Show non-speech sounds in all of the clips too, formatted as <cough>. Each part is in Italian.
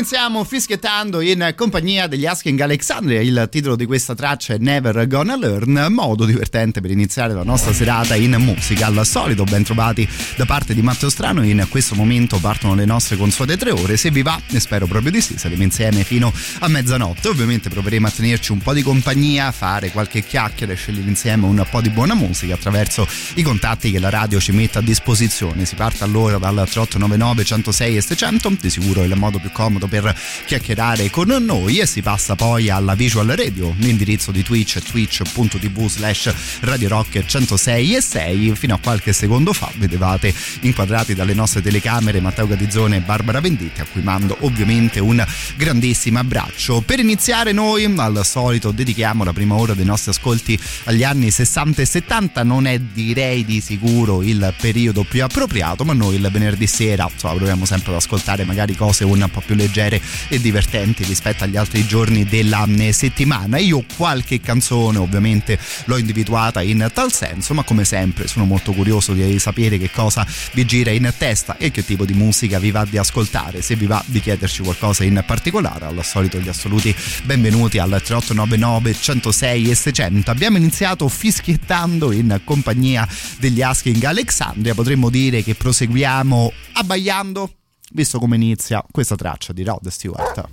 Iniziamo fischiettando in compagnia degli Asking Alexandria. Il titolo di questa traccia è Never Gonna Learn. Modo divertente per iniziare la nostra serata in musica. Al solito, ben trovati da parte di Matteo Strano. In questo momento partono le nostre consuete tre ore. Se vi va, e spero proprio di sì, saremo insieme fino a mezzanotte. Ovviamente proveremo a tenerci un po' di compagnia, fare qualche chiacchiera e scegliere insieme un po' di buona musica attraverso i contatti che la radio ci mette a disposizione. Si parte allora dal 3899 106 e 600, di sicuro è il modo più comodo per chiacchierare con noi e si passa poi alla visual radio, l'indirizzo di Twitch twitch.tv slash Radio Rock 106 e 6 fino a qualche secondo fa vedevate inquadrati dalle nostre telecamere Matteo Gadizzone e Barbara Venditti a cui mando ovviamente un grandissimo abbraccio. Per iniziare noi al solito dedichiamo la prima ora dei nostri ascolti agli anni 60 e 70 non è direi di sicuro il periodo più appropriato ma noi il venerdì sera insomma, proviamo sempre ad ascoltare magari cose un po' più leggere leggere e divertenti rispetto agli altri giorni della mm, settimana. Io qualche canzone ovviamente l'ho individuata in tal senso, ma come sempre sono molto curioso di sapere che cosa vi gira in testa e che tipo di musica vi va di ascoltare. Se vi va di chiederci qualcosa in particolare, al solito gli assoluti benvenuti al 3899 106 e 600. Abbiamo iniziato fischiettando in compagnia degli Asking Alexandria, potremmo dire che proseguiamo abbaiando visto come inizia questa traccia di Rod Stewart.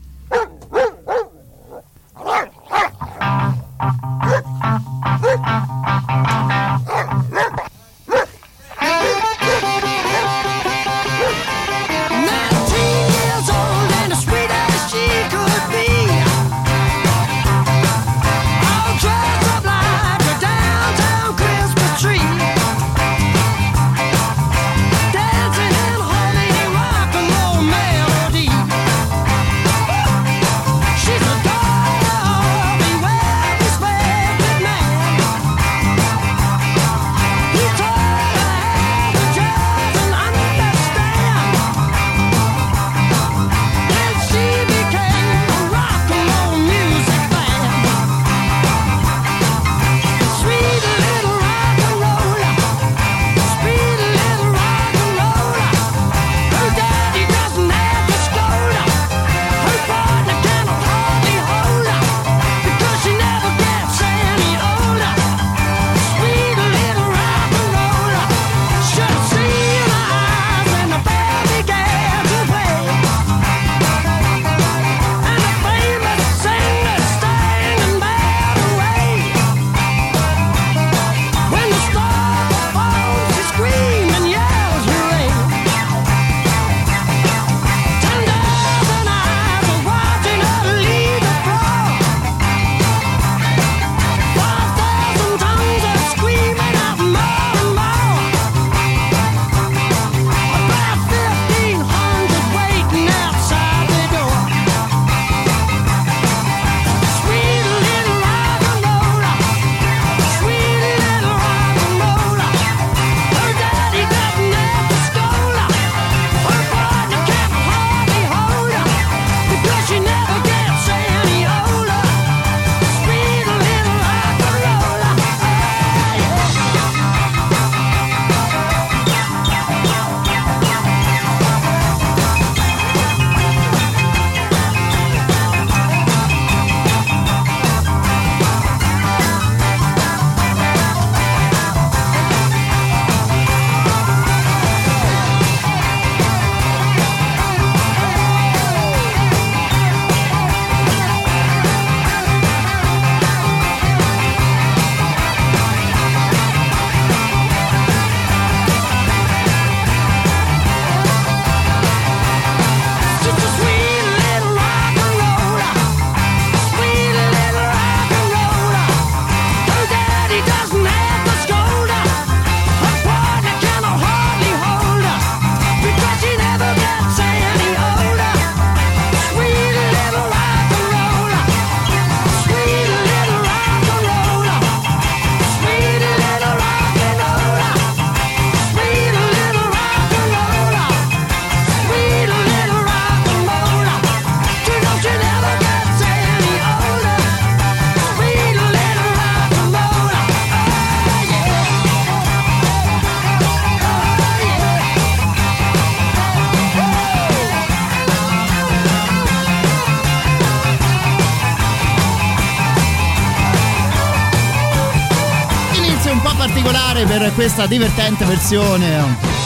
Questa divertente versione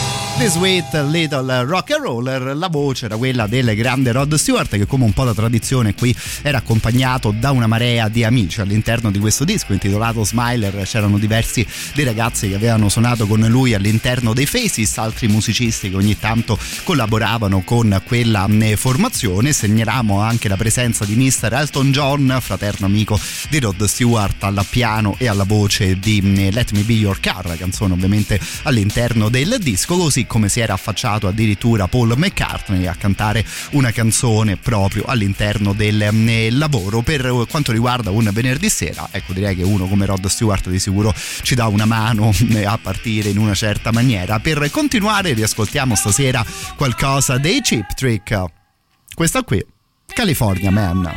The Sweet Little Rock and Roller. La voce era quella del grande Rod Stewart, che come un po' da tradizione qui era accompagnato da una marea di amici all'interno di questo disco intitolato Smiler. C'erano diversi dei ragazzi che avevano suonato con lui all'interno dei Faces, altri musicisti che ogni tanto collaboravano con quella mm, formazione. Segnaliamo anche la presenza di Mr. Elton John, fraterno amico di Rod Stewart, al piano e alla voce di mm, Let Me Be Your Car, canzone ovviamente all'interno del disco. Così come si era affacciato addirittura Paul McCartney a cantare una canzone proprio all'interno del eh, lavoro. Per quanto riguarda un venerdì sera, ecco direi che uno come Rod Stewart di sicuro ci dà una mano <laughs> eh, a partire in una certa maniera. Per continuare riascoltiamo stasera qualcosa dei Chip Trick. Questa qui, California Man.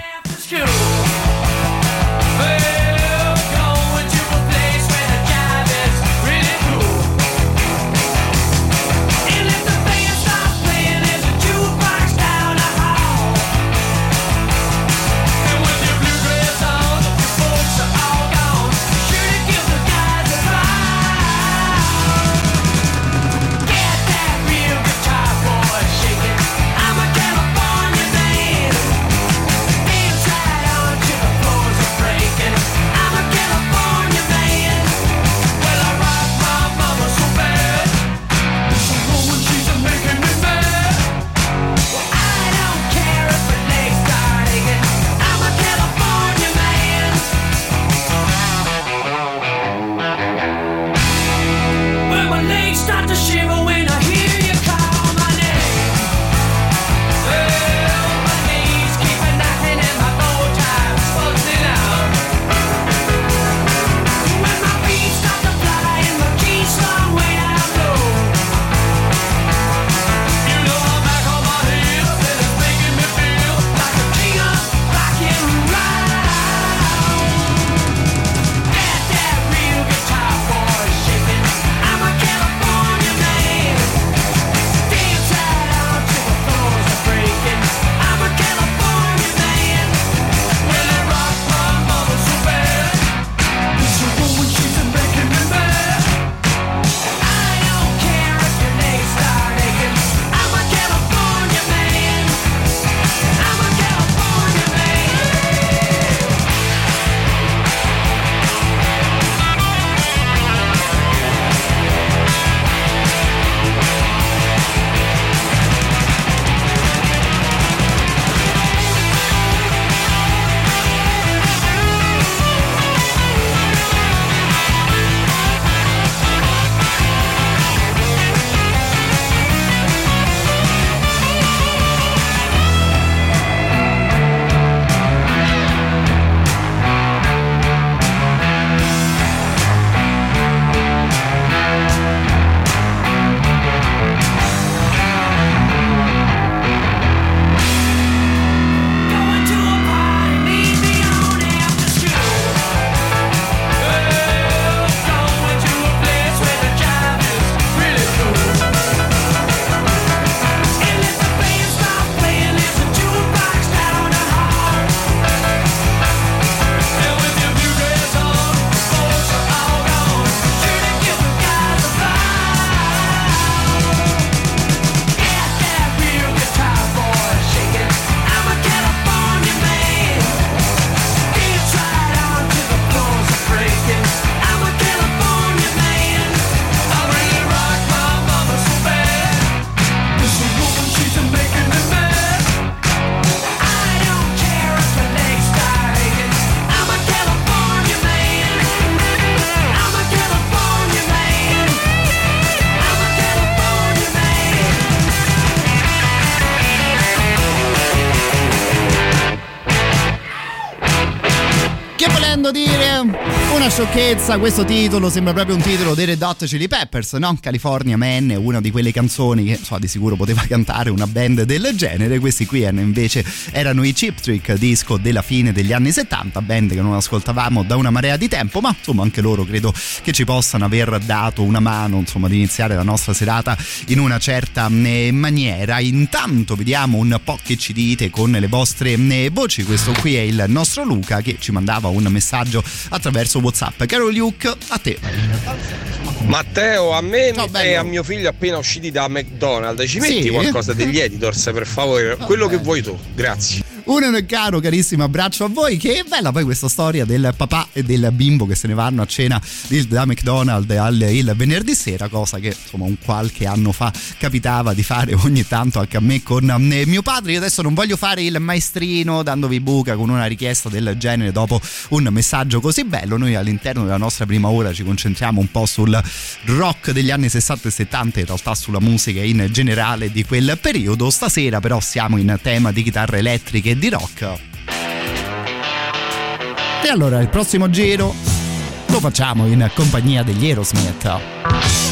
Sciocchezza, questo titolo sembra proprio un titolo dei Red Hot Chili Peppers, no? California Man, una di quelle canzoni che so, di sicuro poteva <laughs> cantare una band del genere. Questi qui invece erano i Chip Trick, disco della fine degli anni 70, band che non ascoltavamo da una marea di tempo, ma insomma anche loro credo che ci possano aver dato una mano, insomma, ad iniziare la nostra serata in una certa eh, maniera. Intanto vediamo un po' che ci dite con le vostre eh, voci. Questo qui è il nostro Luca che ci mandava un messaggio attraverso WhatsApp WhatsApp. Caro Luke, a te. Matteo, a me Ciao, e a mio figlio appena usciti da McDonald's, ci metti sì. qualcosa degli editors per favore? Quello che vuoi tu, grazie. Un caro carissimo abbraccio a voi. Che bella poi questa storia del papà e del bimbo che se ne vanno a cena da McDonald's al, il venerdì sera, cosa che insomma un qualche anno fa capitava di fare ogni tanto anche a me con eh, mio padre. Io adesso non voglio fare il maestrino dandovi buca con una richiesta del genere dopo un messaggio così bello. Noi all'interno della nostra prima ora ci concentriamo un po' sul rock degli anni 60 e 70, in realtà sulla musica in generale di quel periodo. Stasera però siamo in tema di chitarre elettriche di rock. E allora il prossimo giro lo facciamo in compagnia degli Aerosmith.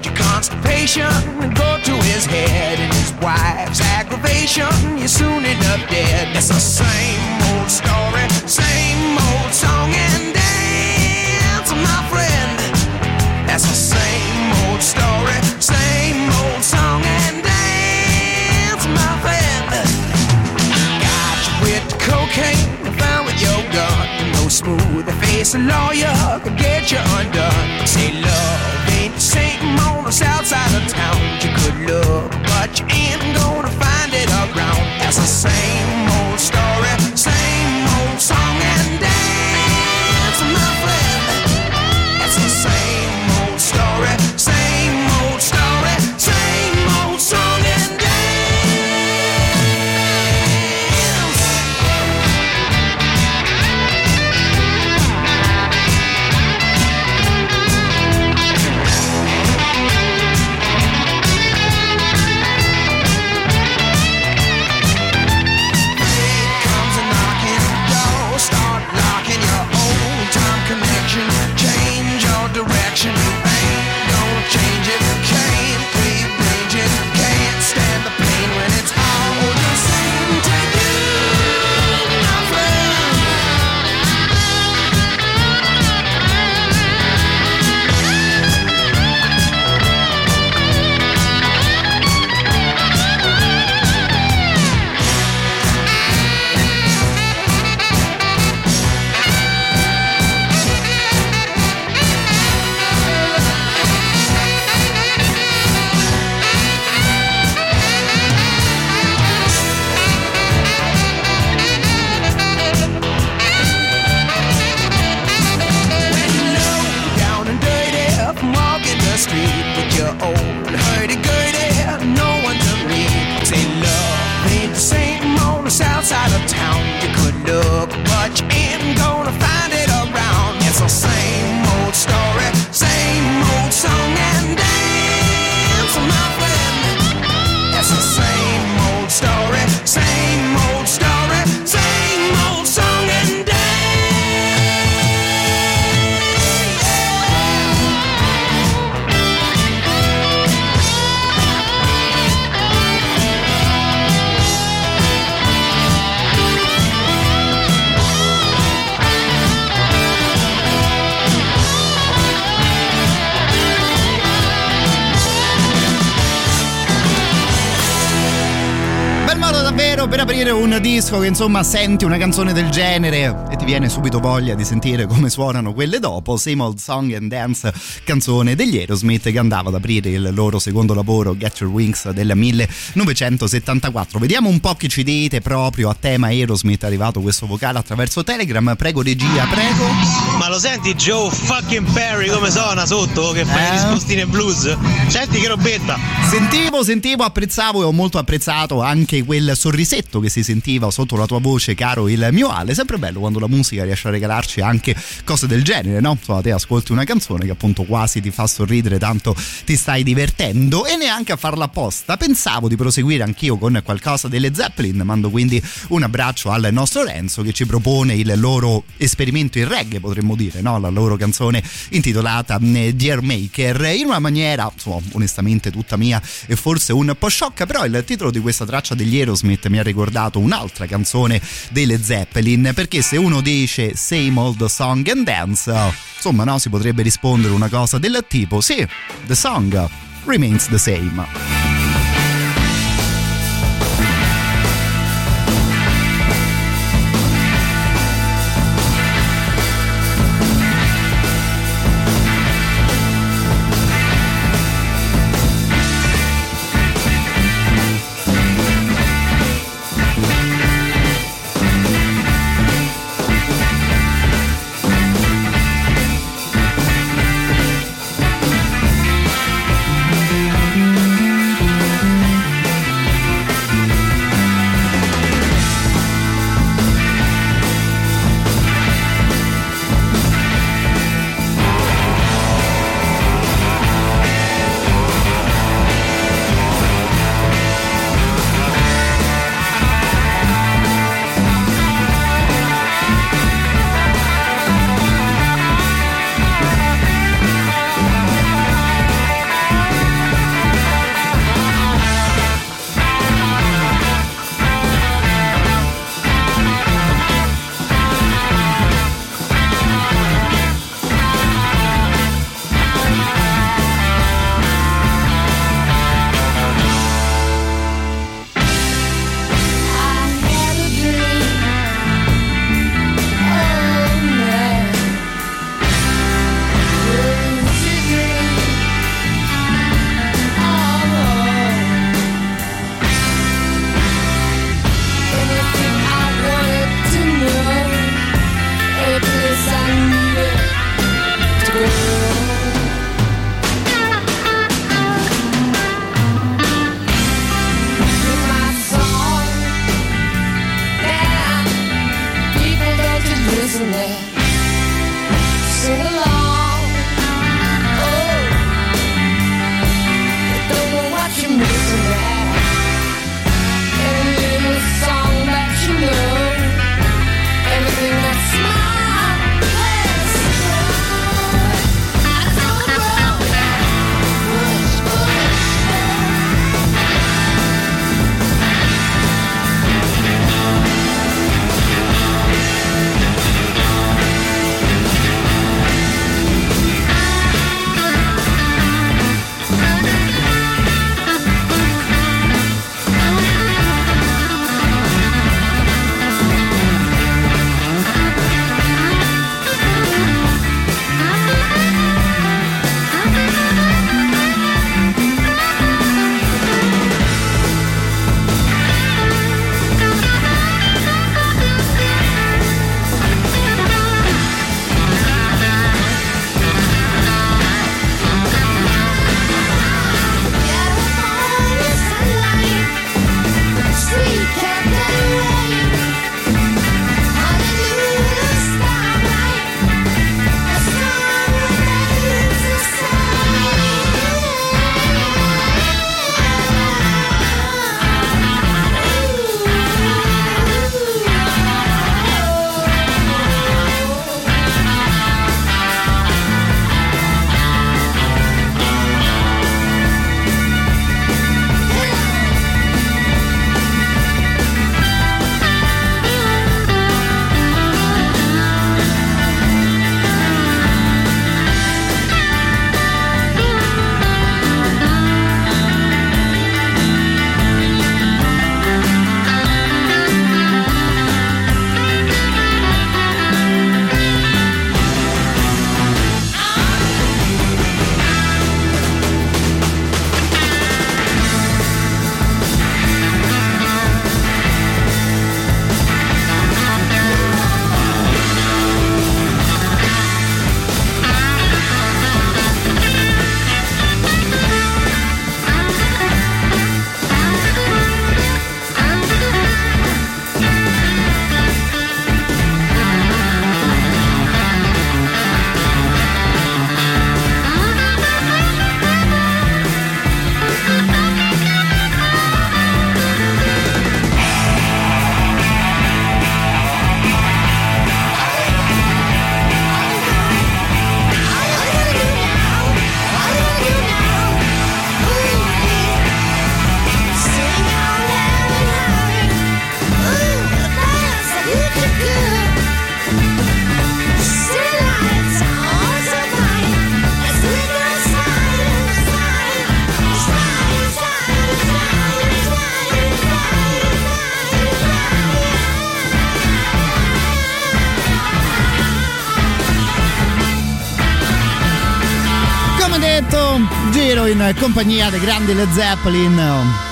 But your constipation go to his head and his wife's aggravation. You're soon enough dead. It's the same old story, same old song and dance, my friend. That's the same old story, same old song and dance, my friend. Got you with the cocaine, found with your gun. No smooth face a lawyer could get you undone. Say love ain't St. Mona, south side of town. You could look, but you ain't gonna find it around. It's the same old story, same old song. Disco che insomma senti una canzone del genere e ti viene subito voglia di sentire come suonano quelle dopo. Same Old Song and Dance, canzone degli Aerosmith che andava ad aprire il loro secondo lavoro Get Your Wings del 1974. Vediamo un po' che ci dite proprio a tema Aerosmith. È arrivato questo vocale attraverso Telegram. Prego, regia, prego. Ma lo senti Joe fucking Perry come suona sotto? Che fai eh? rispostine blues? Senti che robetta. Sentivo, sentivo, apprezzavo e ho molto apprezzato anche quel sorriso pesetto che si sentiva sotto la tua voce, caro il mio Ale. Sempre bello quando la musica riesce a regalarci anche cose del genere, no? Insomma, te ascolti una canzone che appunto quasi ti fa sorridere, tanto ti stai divertendo e neanche a farla apposta. Pensavo di proseguire anch'io con qualcosa delle Zeppelin. Mando quindi un abbraccio al nostro Renzo che ci propone il loro esperimento in reggae, potremmo dire, no? La loro canzone intitolata eh, Dear Maker, in una maniera, insomma, onestamente tutta mia e forse un po' sciocca, però il titolo di questa traccia degli Aerosmith mi ha ricordato un'altra canzone delle Zeppelin, perché se uno dice Same Old Song and Dance, insomma, no, si potrebbe rispondere una cosa del tipo, sì, the song remains the same. In compagnia dei grandi Led Zeppelin.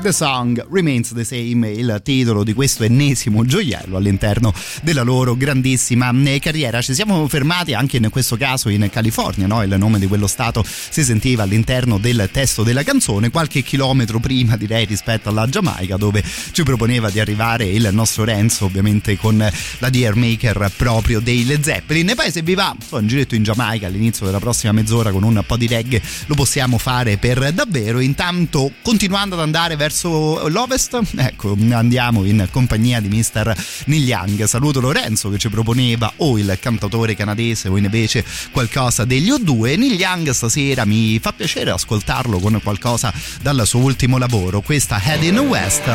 The Song Remains the Same, il titolo di questo ennesimo gioiello all'interno della loro grandissima eh, carriera. Ci siamo fermati anche in questo caso in California, no? il nome di quello stato si sentiva all'interno del testo della canzone, qualche chilometro prima direi rispetto alla Giamaica dove ci proponeva di arrivare il nostro Renzo ovviamente con la Deer Maker proprio dei Led Zeppelin. E poi se vi va, un giretto in Giamaica all'inizio della prossima mezz'ora con un po' di reggae lo possiamo fare per davvero. Intanto continuando ad andare verso verso l'ovest, ecco, andiamo in compagnia di Mr. Neil Young. Saluto Lorenzo che ci proponeva o il cantatore canadese o invece qualcosa degli O2. Neil Young stasera mi fa piacere ascoltarlo con qualcosa dal suo ultimo lavoro, questa Head in West.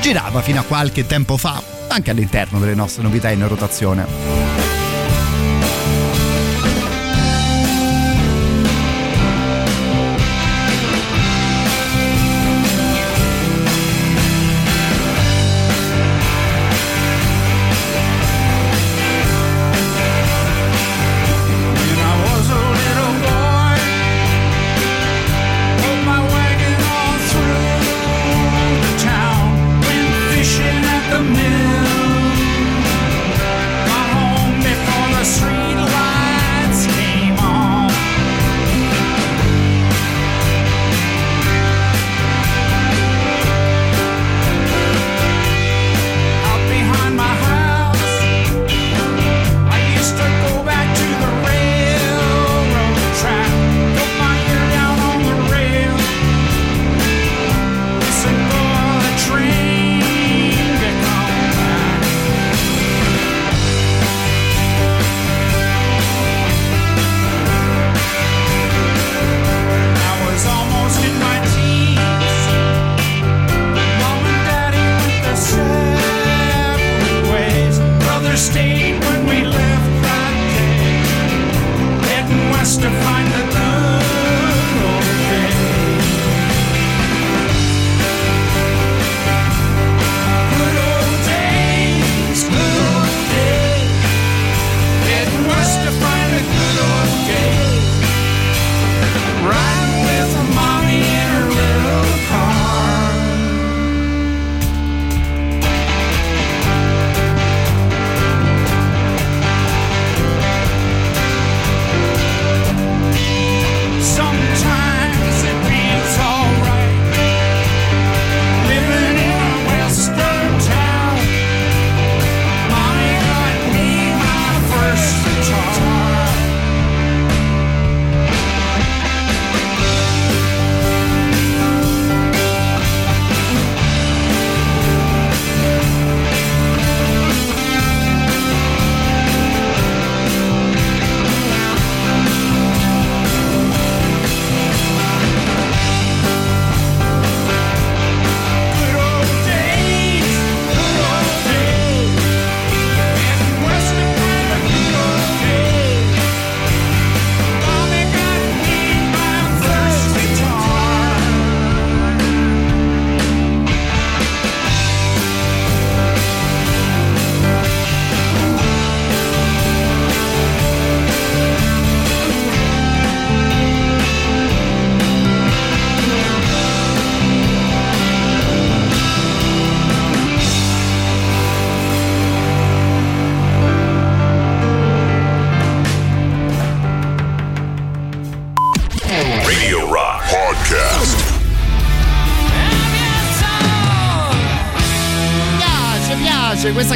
Girava fino a qualche tempo fa anche all'interno delle nostre novità in rotazione.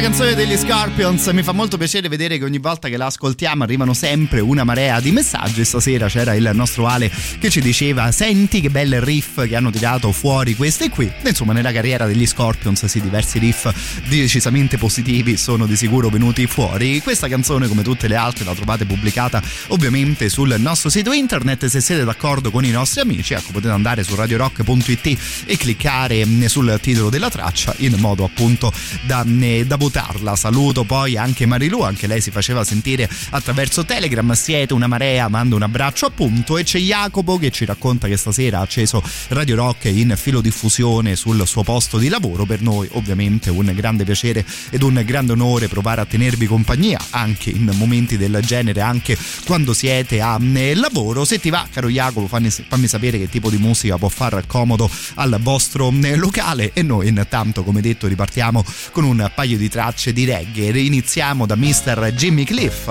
Canzone degli Scorpions mi fa molto piacere vedere che ogni volta che la ascoltiamo arrivano sempre una marea di messaggi. Stasera c'era il nostro Ale che ci diceva: Senti che bel riff che hanno tirato fuori queste qui. Insomma, nella carriera degli Scorpions, sì, diversi riff decisamente positivi sono di sicuro venuti fuori. Questa canzone, come tutte le altre, la trovate pubblicata ovviamente sul nostro sito internet. Se siete d'accordo con i nostri amici, ecco, potete andare su radiorock.it e cliccare sul titolo della traccia in modo appunto da, da votarla. Saluto poi anche Marilu, anche lei si faceva sentire attraverso Telegram. Siete una marea, mando un abbraccio appunto. E c'è Jacopo che ci racconta che stasera ha acceso Radio Rock in filo diffusione sul suo posto di lavoro. Per noi, ovviamente, un grande piacere ed un grande onore provare a tenervi compagnia anche in momenti del genere, anche quando siete a eh, lavoro. Se ti va, caro Jacopo, fammi, fammi sapere che tipo di musica può far comodo al vostro eh, locale. E noi, intanto, come detto, ripartiamo con un paio di tracce di reggae. Iniziamo da Mr. Jimmy Cliff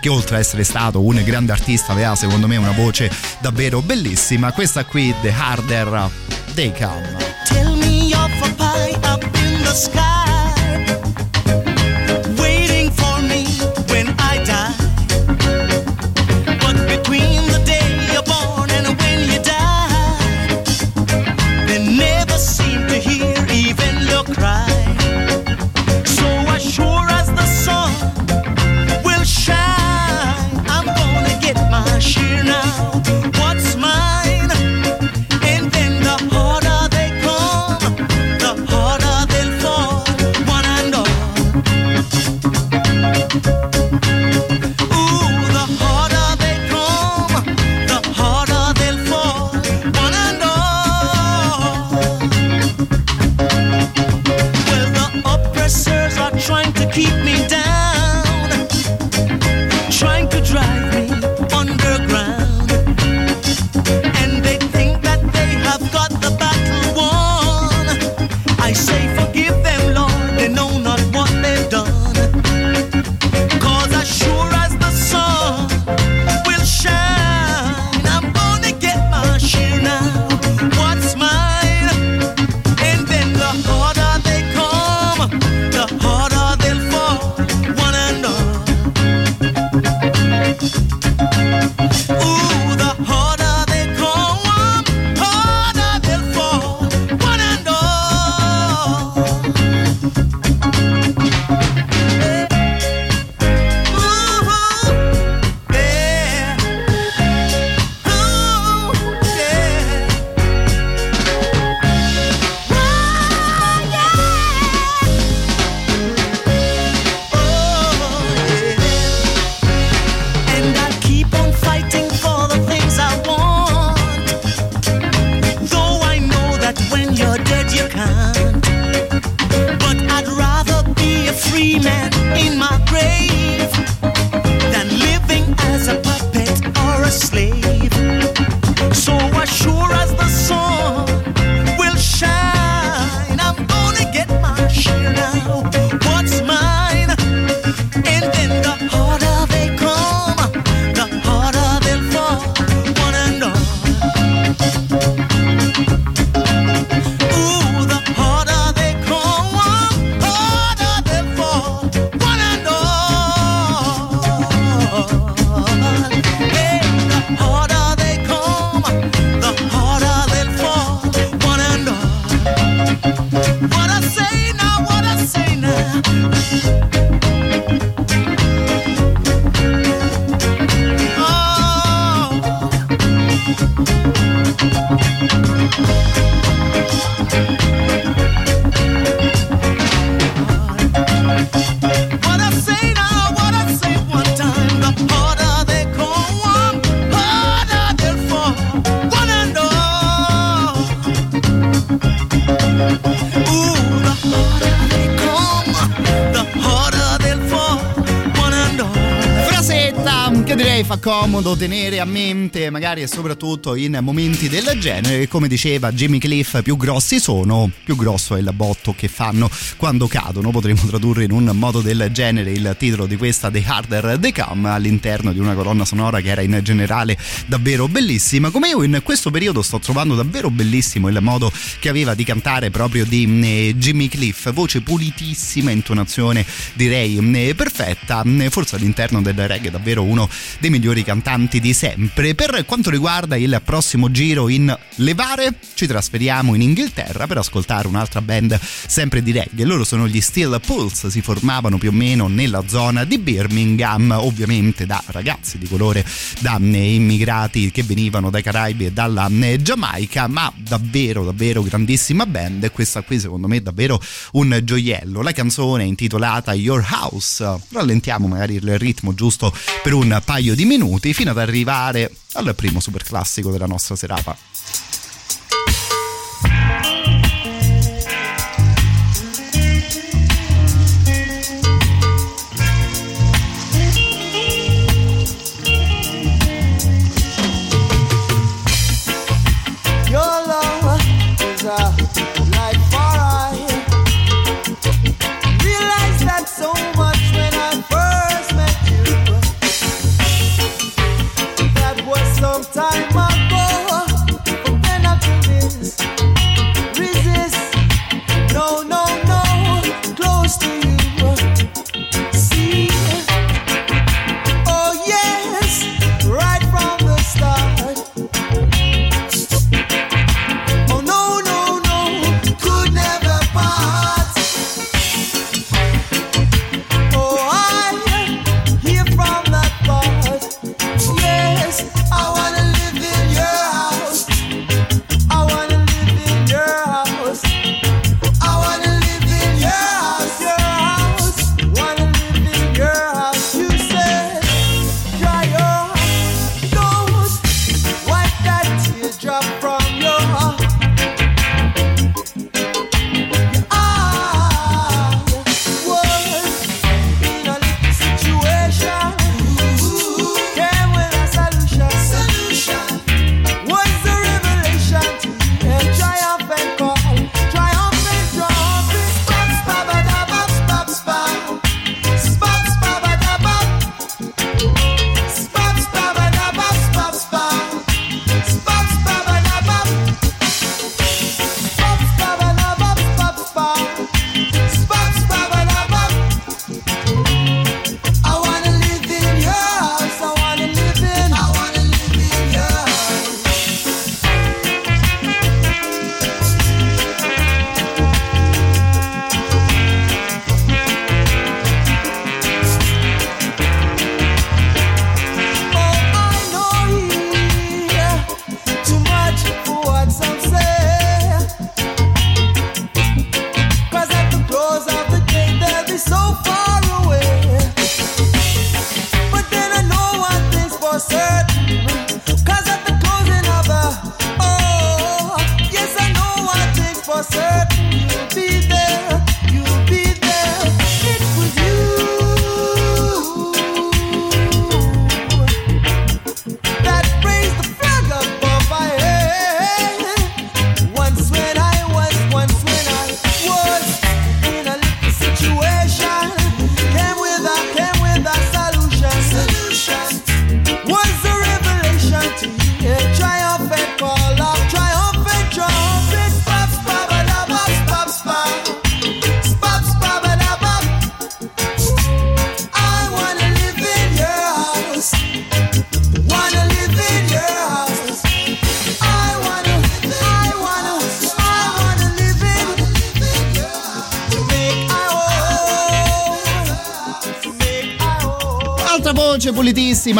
che oltre ad essere stato un grande artista aveva secondo me una voce davvero bellissima questa qui The Harder They Come now. Comodo tenere a mente, magari e soprattutto in momenti del genere. Come diceva Jimmy Cliff, più grossi sono, più grosso è il botto che fanno quando cadono. Potremmo tradurre in un modo del genere il titolo di questa The Harder They Come all'interno di una colonna sonora che era in generale davvero bellissima. Come io in questo periodo sto trovando davvero bellissimo il modo che aveva di cantare proprio di eh, Jimmy Cliff, voce pulitissima, intonazione direi eh, perfetta, forse all'interno del reggae davvero uno dei migliori cantanti di sempre. Per quanto riguarda il prossimo giro in Levare, ci trasferiamo in Inghilterra per ascoltare un'altra band sempre di reggae. Loro sono gli Steel Pulse, si formavano più o meno nella zona di Birmingham, ovviamente da ragazzi di colore, da eh, immigrati che venivano dai Caraibi e dalla eh, Giamaica, ma davvero, davvero grandissima band. Questa qui, secondo me, è davvero un gioiello. La canzone è intitolata Your House. Rallentiamo magari il ritmo giusto per un paio di minuti fino ad arrivare al primo super classico della nostra serata.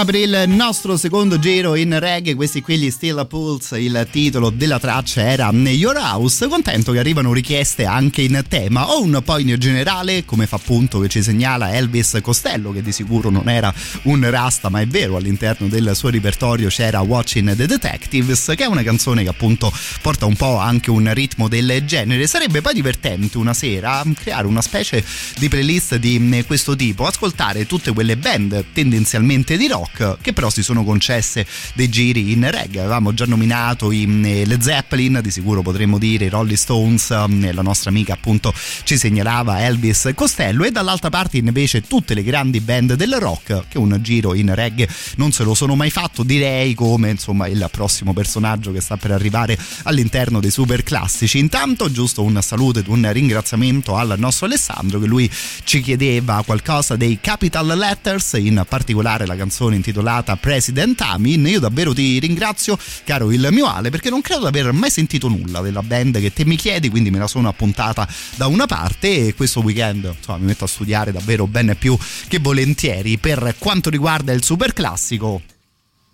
Bellissima per il nostro secondo giro in reggae. Questi qui gli Still Pulse. Il titolo della traccia era Your House. Contento che arrivano richieste anche in tema o un po' in generale, come fa appunto che ci segnala Elvis Costello, che di sicuro non era un rasta, ma è vero, all'interno del suo repertorio c'era Watching the Detectives, che è una canzone che appunto porta un po' anche un ritmo del genere. Sarebbe poi divertente una sera creare una specie di playlist di questo tipo, ascoltare tutte quelle band tendenzialmente di rock che però si sono concesse dei giri in reggae. Avevamo già nominato i eh, Led Zeppelin, di sicuro potremmo dire i Rolling Stones, eh, la nostra amica appunto ci segnalava Elvis Costello e dall'altra parte invece tutte le grandi band del rock che un giro in reggae non se lo sono mai fatto, direi come insomma il prossimo personaggio che sta per arrivare all'interno dei super classici. Intanto giusto un saluto ed un ringraziamento al nostro Alessandro che lui ci chiedeva qualcosa dei Capital Letters, in particolare la canzone intitolata President Amin. Io davvero ti ringrazio, caro il mio Ale, perché non credo di aver mai sentito nulla della band che te mi chiedi, quindi me la sono appuntata da una parte e questo weekend insomma, mi metto a studiare davvero bene più che volentieri. Per quanto riguarda il super classico,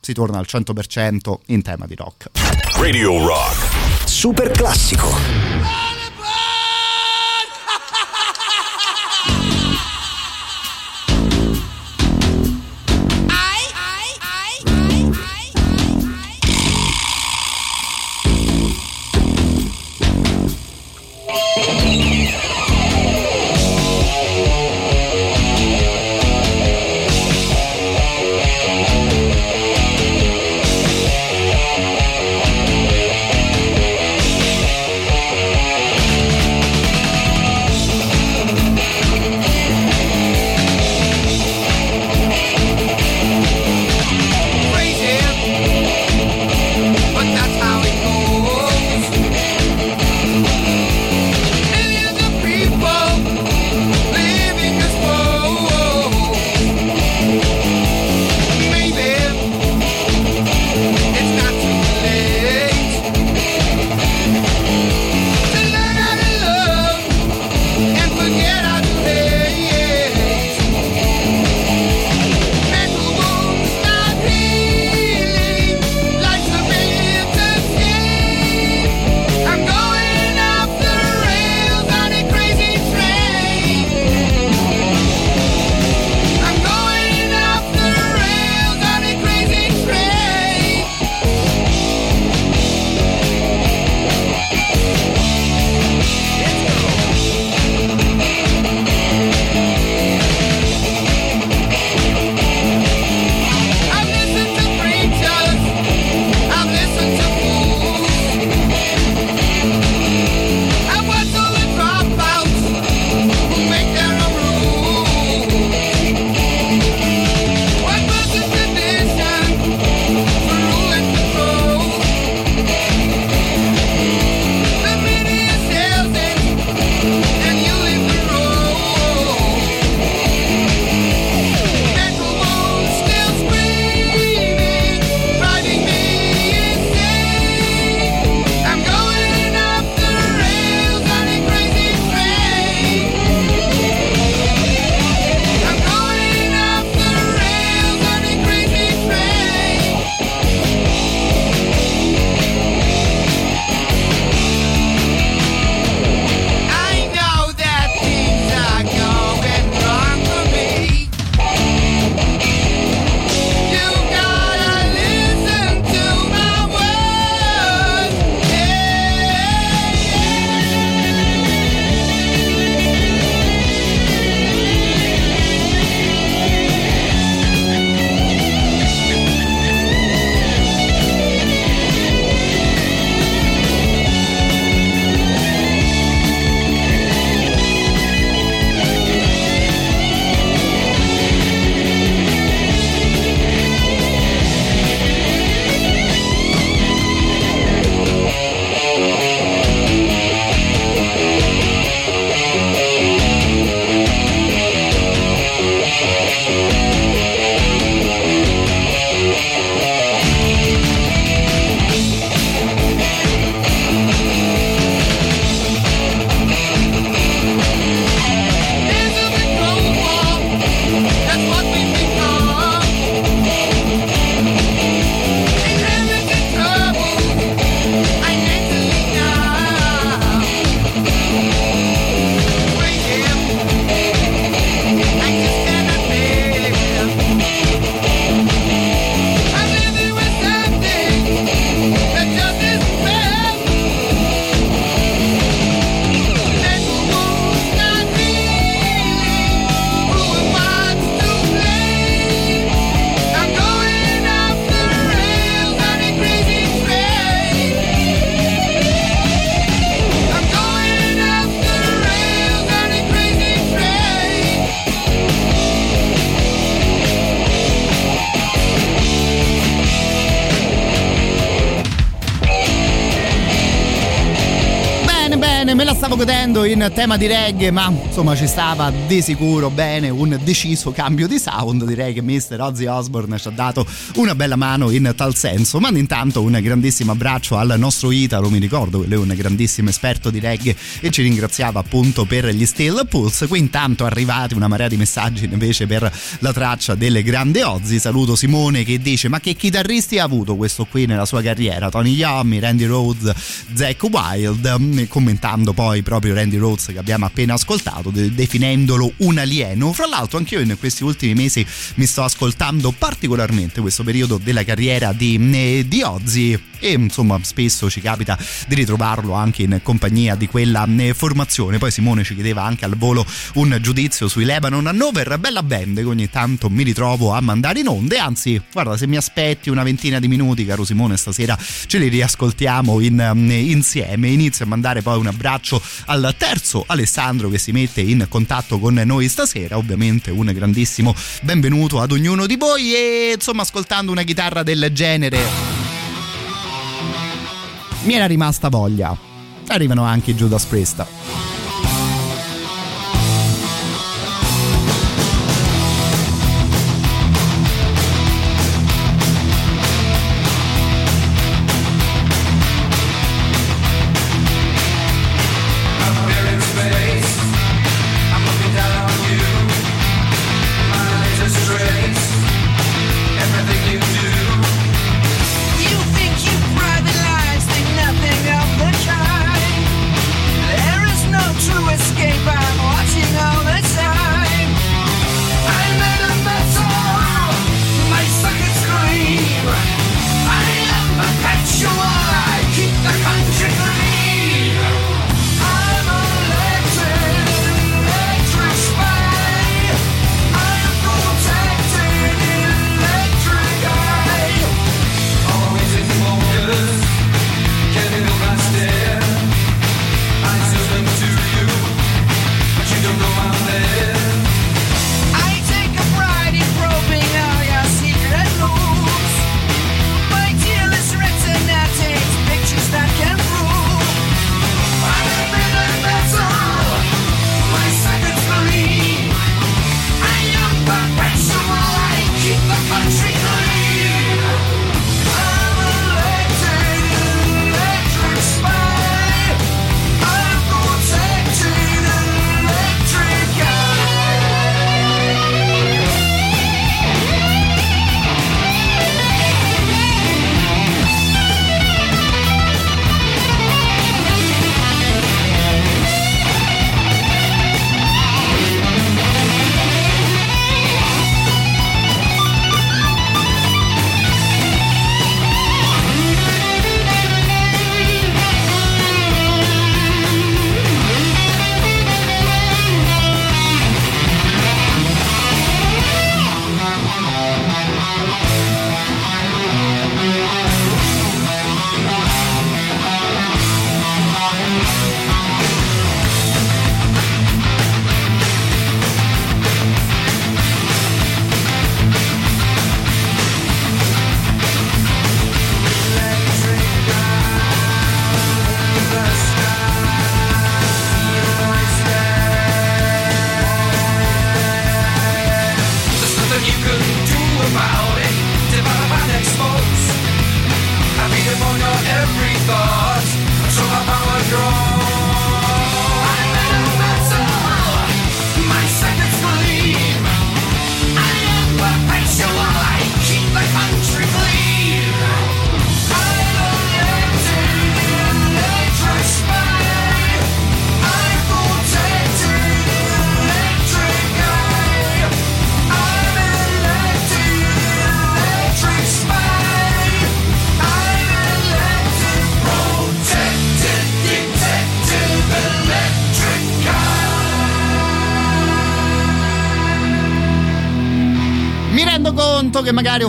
si torna al 100% in tema di rock. Radio Rock. Super classico. In tema di reggae, ma insomma ci stava di sicuro bene un deciso cambio di sound. Direi che Mr. Ozzy Osbourne ci ha dato una bella mano in tal senso. Mando intanto un grandissimo abbraccio al nostro Italo. Mi ricordo che lui è un grandissimo esperto di reggae e ci ringraziava appunto per gli Still Pulse. Qui intanto arrivati una marea di messaggi invece per la traccia del grande Ozzy. Saluto Simone che dice: Ma che chitarristi ha avuto questo qui nella sua carriera? Tony Yammy, Randy Rhodes, Zack Wild. Commentando poi proprio Randy Rhodes che abbiamo appena ascoltato, de- definendolo un alieno. Fra l'altro, anch'io in questi ultimi mesi mi sto ascoltando particolarmente questo periodo della carriera di, eh, di Ozzy e insomma spesso ci capita di ritrovarlo anche in compagnia di quella eh, formazione. Poi Simone ci chiedeva anche al volo un giudizio sui Lebanon. Hannover, bella band che ogni tanto mi ritrovo a mandare in onde, anzi guarda se mi aspetti una ventina di minuti caro Simone stasera ce li riascoltiamo in, eh, insieme. Inizio a mandare poi un abbraccio al terzo Alessandro che si mette in contatto con noi stasera, ovviamente un grandissimo benvenuto ad ognuno di voi. E insomma ascoltando una chitarra del genere mi era rimasta voglia. Arrivano anche Judas Priest.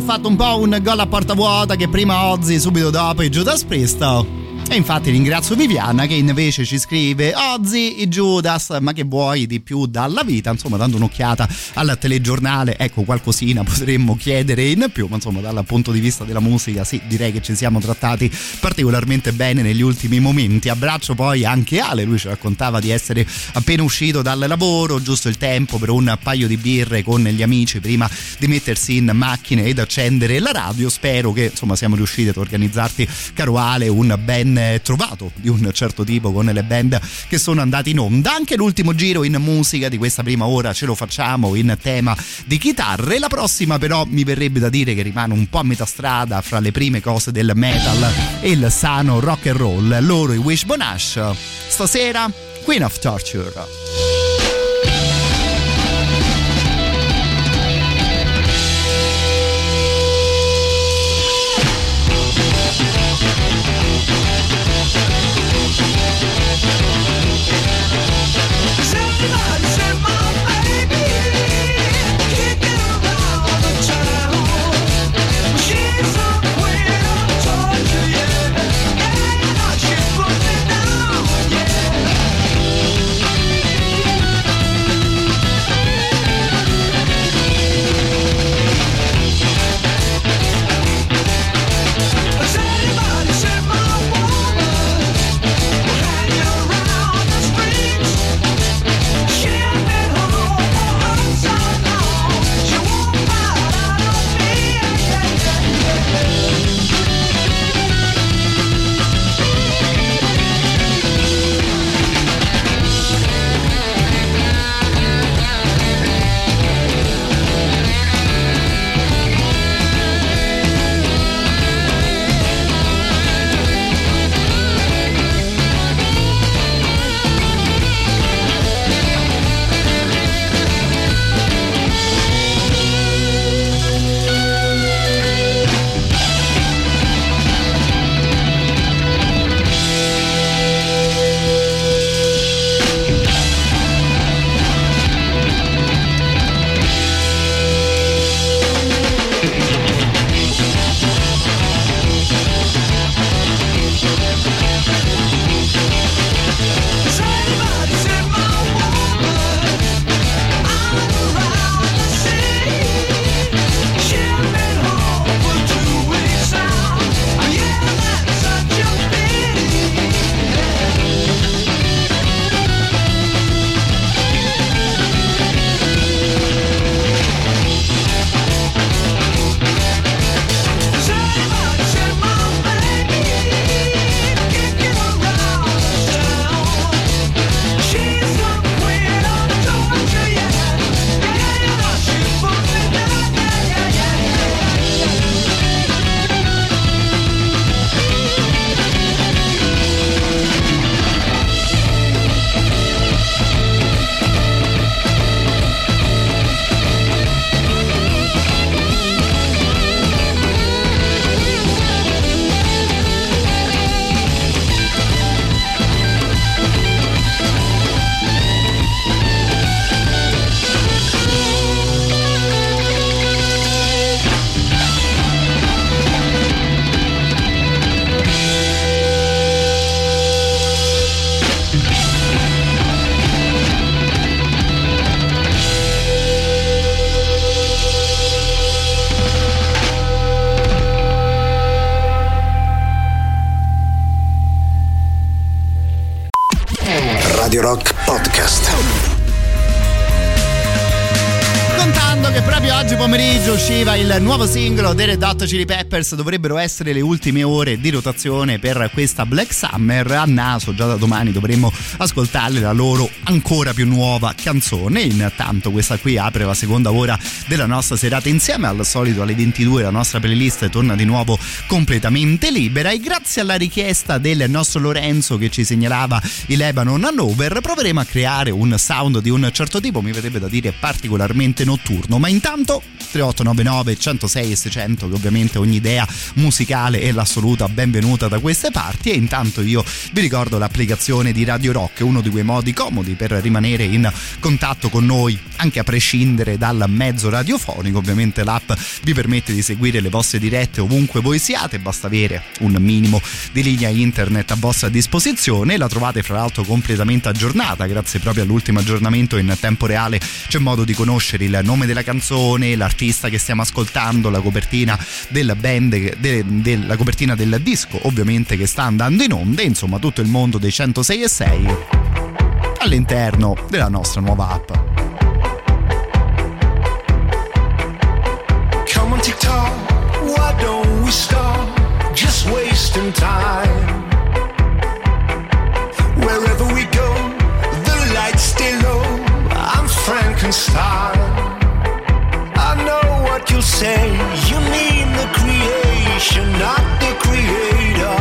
Fatto un po' un gol a porta vuota che prima Ozzy subito dopo i Judas Priest E infatti ringrazio Viviana che invece ci scrive Ozzy, i Judas, ma che vuoi di più dalla vita? Insomma, dando un'occhiata al telegiornale, ecco qualcosina potremmo chiedere in più, ma insomma dal punto di vista della musica sì, direi che ci siamo trattati particolarmente bene negli ultimi momenti. Abbraccio poi anche Ale, lui ci raccontava di essere appena uscito dal lavoro, giusto il tempo per un paio di birre con gli amici prima di mettersi in macchina ed accendere la radio. Spero che insomma siamo riusciti ad organizzarti, caro Ale, un ben trovato di un certo tipo con le band che sono andate in onda. Anche l'ultimo giro in musica di questa prima ora ce lo facciamo in tema di chitarre. La prossima però mi verrebbe da dire che rimane un po' a metà strada fra le prime cose del metal e il sano rock and roll. Loro i Wishbone Ash. Stasera Queen of Torture. Dei Red Hot Chili Peppers dovrebbero essere le ultime ore di rotazione per questa Black Summer. A naso già da domani dovremmo ascoltare la loro ancora più nuova canzone. Intanto questa qui apre la seconda ora della nostra serata insieme al solito alle 22 la nostra playlist torna di nuovo completamente libera. E grazie alla richiesta del nostro Lorenzo che ci segnalava il Lebanon Hanover proveremo a creare un sound di un certo tipo mi verrebbe da dire particolarmente notturno. Ma intanto Intanto 3899 106 e 600 che ovviamente ogni idea musicale è l'assoluta benvenuta da queste parti. E intanto io vi ricordo l'applicazione di Radio Rock, uno di quei modi comodi per rimanere in contatto con noi anche a prescindere dal mezzo radiofonico, ovviamente l'app vi permette di seguire le vostre dirette ovunque voi siate, basta avere un minimo di linea internet a vostra disposizione, la trovate fra l'altro completamente aggiornata grazie proprio all'ultimo aggiornamento. In tempo reale, c'è modo di conoscere il nome della canzone, l'artista che stiamo ascoltando, la copertina del band, de, de, la copertina del disco ovviamente che sta andando in onda, insomma tutto il mondo dei 106 e 6 all'interno della nostra nuova app. Come on TikTok, why don't we stop? Just wasting time. Wherever we go, the lights stay low. I'm Frankenstein. You'll say. You mean the creation, not the creator.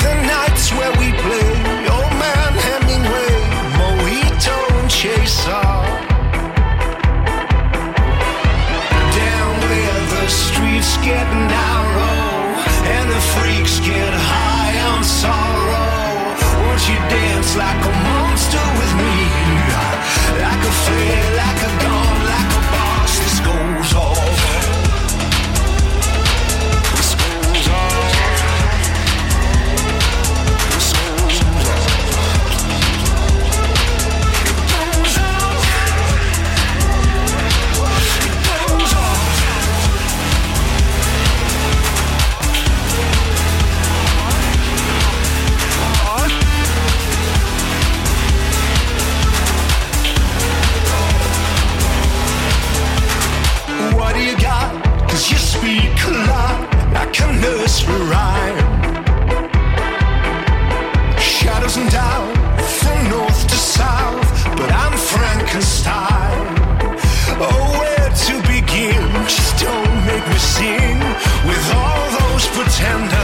The nights where we play, old man Hemingway, mojito chaser. Down where the streets get narrow and the freaks get high on sorrow. Won't you dance like Shadows and doubt from north to south, but I'm Frankenstein. Oh, where to begin? Just don't make me sing with all those pretenders.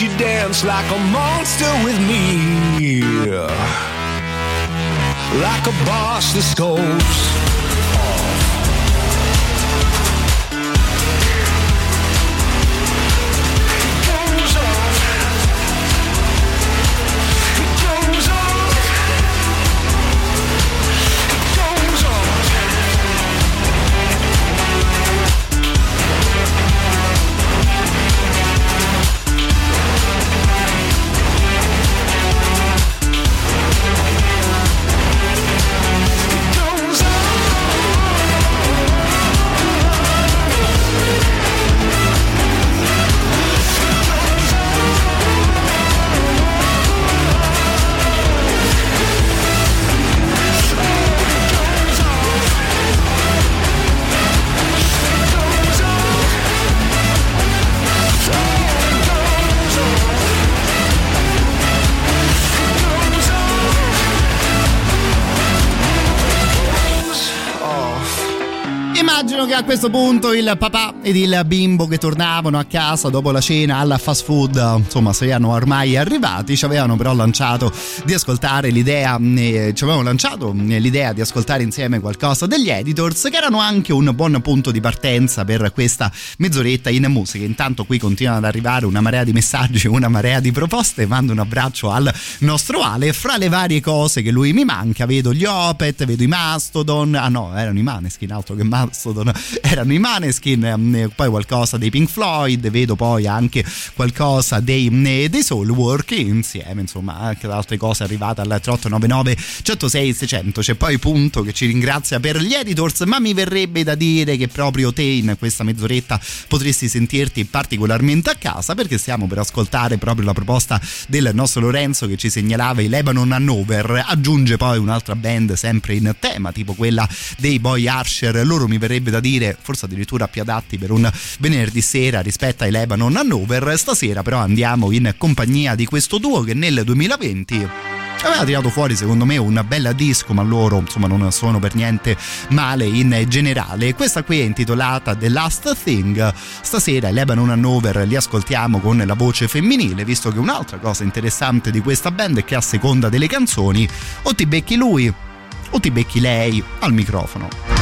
You dance like a monster with me? Like a boss that goes a questo punto il papà ed il bimbo che tornavano a casa dopo la cena alla fast food, insomma, siano ormai arrivati, ci avevano però lanciato di ascoltare l'idea, eh, ci avevano lanciato l'idea di ascoltare insieme qualcosa degli editors, che erano anche un buon punto di partenza per questa mezz'oretta in musica. Intanto qui continuano ad arrivare una marea di messaggi, una marea di proposte. Mando un abbraccio al nostro Ale. Fra le varie cose che lui mi manca, vedo gli Opet, vedo i Mastodon. Ah no, erano i Maneskin, altro che Mastodon erano i Maneskin, ehm, poi qualcosa dei Pink Floyd, vedo poi anche qualcosa dei, dei Soulwork insieme, insomma, anche ad altre cose arrivate al 3899 106 600. C'è poi Punto che ci ringrazia per gli editors, ma mi verrebbe da dire che proprio te in questa mezz'oretta potresti sentirti particolarmente a casa perché stiamo per ascoltare proprio la proposta del nostro Lorenzo che ci segnalava i Lebanon Hannover. Aggiunge poi un'altra band sempre in tema, tipo quella dei Boy Archer. Loro mi verrebbe da dire, forse addirittura più adatti per un venerdì sera rispetto ai Lebanon Hannover. Stasera però andiamo in compagnia di questo duo che nel 2020 aveva tirato fuori secondo me un bel disco ma loro insomma non sono per niente male in generale. Questa qui è intitolata The Last Thing. Stasera i Lebanon Hannover li ascoltiamo con la voce femminile visto che un'altra cosa interessante di questa band è che a seconda delle canzoni o ti becchi lui o ti becchi lei al microfono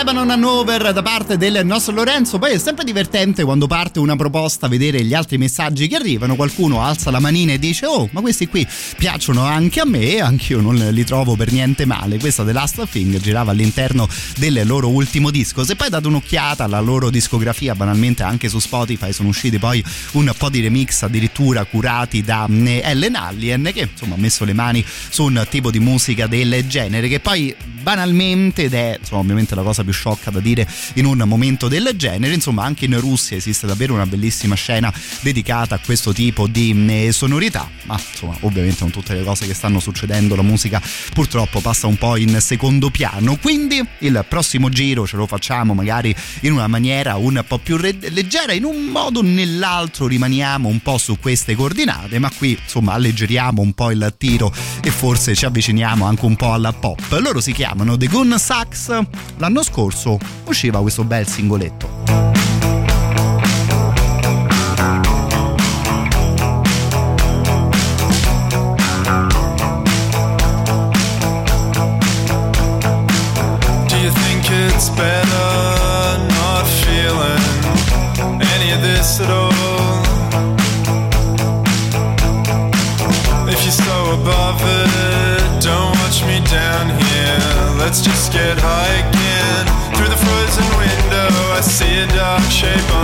Lebanon Hanover da parte del nostro Lorenzo. Poi è sempre divertente quando parte una proposta vedere gli altri messaggi che arrivano. Qualcuno alza la manina e dice: Oh, ma questi qui piacciono anche a me anch'io non li trovo per niente male. Questa The Last Thing girava all'interno del loro ultimo disco. Se poi date un'occhiata alla loro discografia, banalmente anche su Spotify sono usciti poi un po' di remix addirittura curati da mm, Ellen Allien che insomma ha messo le mani su un tipo di musica del genere che poi banalmente ed è insomma, ovviamente la cosa più sciocca da dire in un momento del genere. Insomma anche in Russia esiste davvero una bellissima scena dedicata a questo tipo di mm, sonorità ma insomma ovviamente con tutte le cose che stanno succedendo la musica purtroppo passa un po' in secondo piano. Quindi il prossimo giro ce lo facciamo magari in una maniera un po' più leggera in un modo o nell'altro rimaniamo un po' su queste coordinate ma qui insomma alleggeriamo un po' il tiro e forse ci avviciniamo anche un po' alla pop. Loro si chiamano The Gun Sax. L'anno scorso usciva questo bel singoletto. Let's just get high shape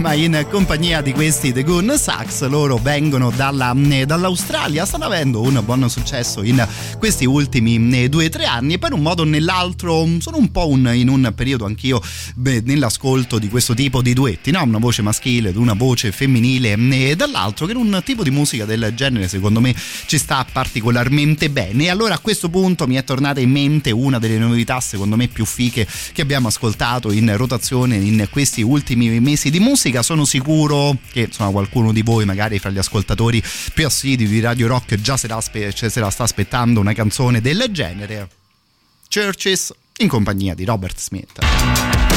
prima in compagnia di questi The Goon Sax. Loro vengono dalla, eh, dall'Australia, stanno avendo un buon successo in questi ultimi eh, due o tre anni per un modo o nell'altro sono un po' un, in un periodo anch'io beh, nell'ascolto di questo tipo di duetti, no? una voce maschile ed una voce femminile e dall'altro che in un tipo di musica del genere secondo me ci sta particolarmente bene. E allora a questo punto mi è tornata in mente una delle novità secondo me più fiche che abbiamo ascoltato in rotazione in questi ultimi mesi di musica. Sono sicuro che insomma, qualcuno di voi, magari fra gli ascoltatori più assidui di Radio Rock, già se la, spe- cioè, se la sta aspettando una canzone del genere. Churches in compagnia di Robert Smith.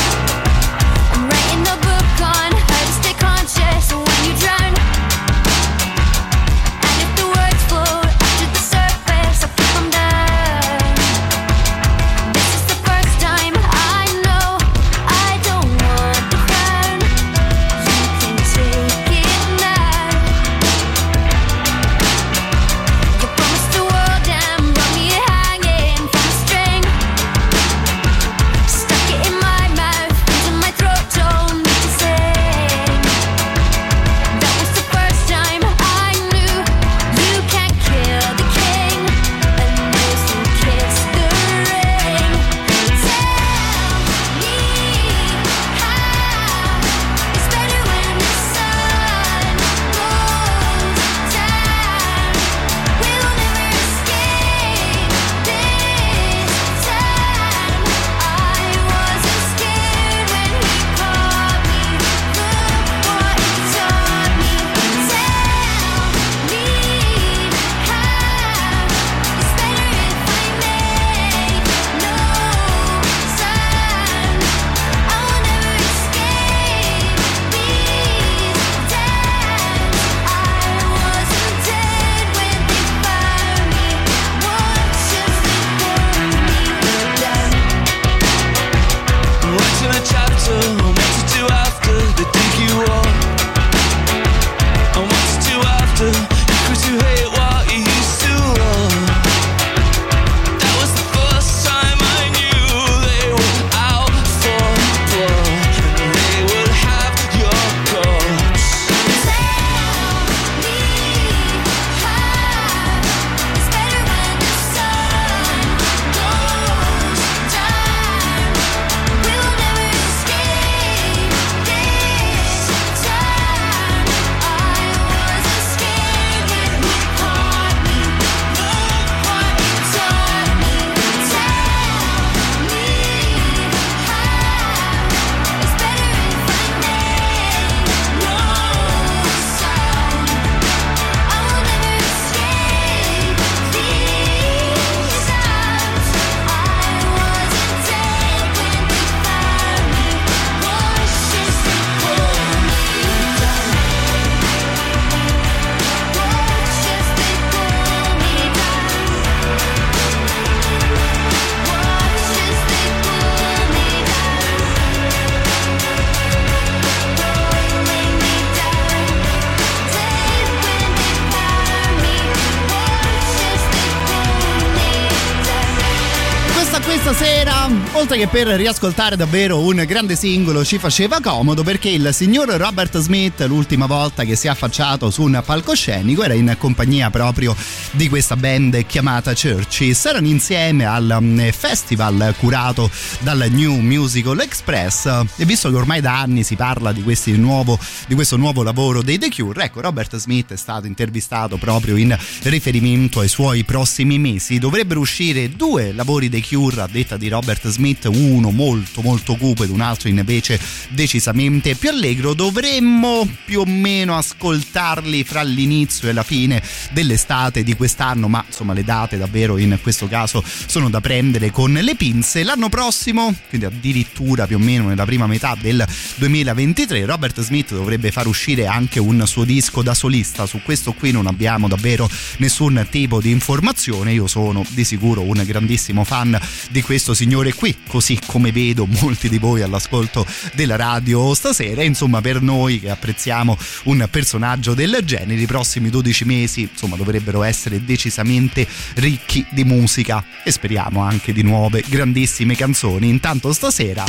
Oltre che per riascoltare davvero un grande singolo ci faceva comodo perché il signor Robert Smith l'ultima volta che si è affacciato su un palcoscenico era in compagnia proprio di questa band chiamata Churches erano insieme al mm, festival curato dal New Musical Express. E visto che ormai da anni si parla di, nuovo, di questo nuovo lavoro dei The Cure ecco Robert Smith è stato intervistato proprio in riferimento ai suoi prossimi mesi. Dovrebbero uscire due lavori dei Cure a detta di Robert Smith Smith, uno molto molto cupo ed un altro invece decisamente più allegro. Dovremmo più o meno ascoltarli fra l'inizio e la fine dell'estate di quest'anno, ma insomma le date davvero in questo caso sono da prendere con le pinze. L'anno prossimo, quindi addirittura più o meno nella prima metà del 2023, Robert Smith dovrebbe far uscire anche un suo disco da solista. Su questo qui non abbiamo davvero nessun tipo di informazione. Io sono di sicuro un grandissimo fan di questo signore qui così come vedo molti di voi all'ascolto della radio stasera. Insomma, per noi che apprezziamo un personaggio del genere, i prossimi 12 mesi insomma, dovrebbero essere decisamente ricchi di musica e speriamo anche di nuove grandissime canzoni. Intanto stasera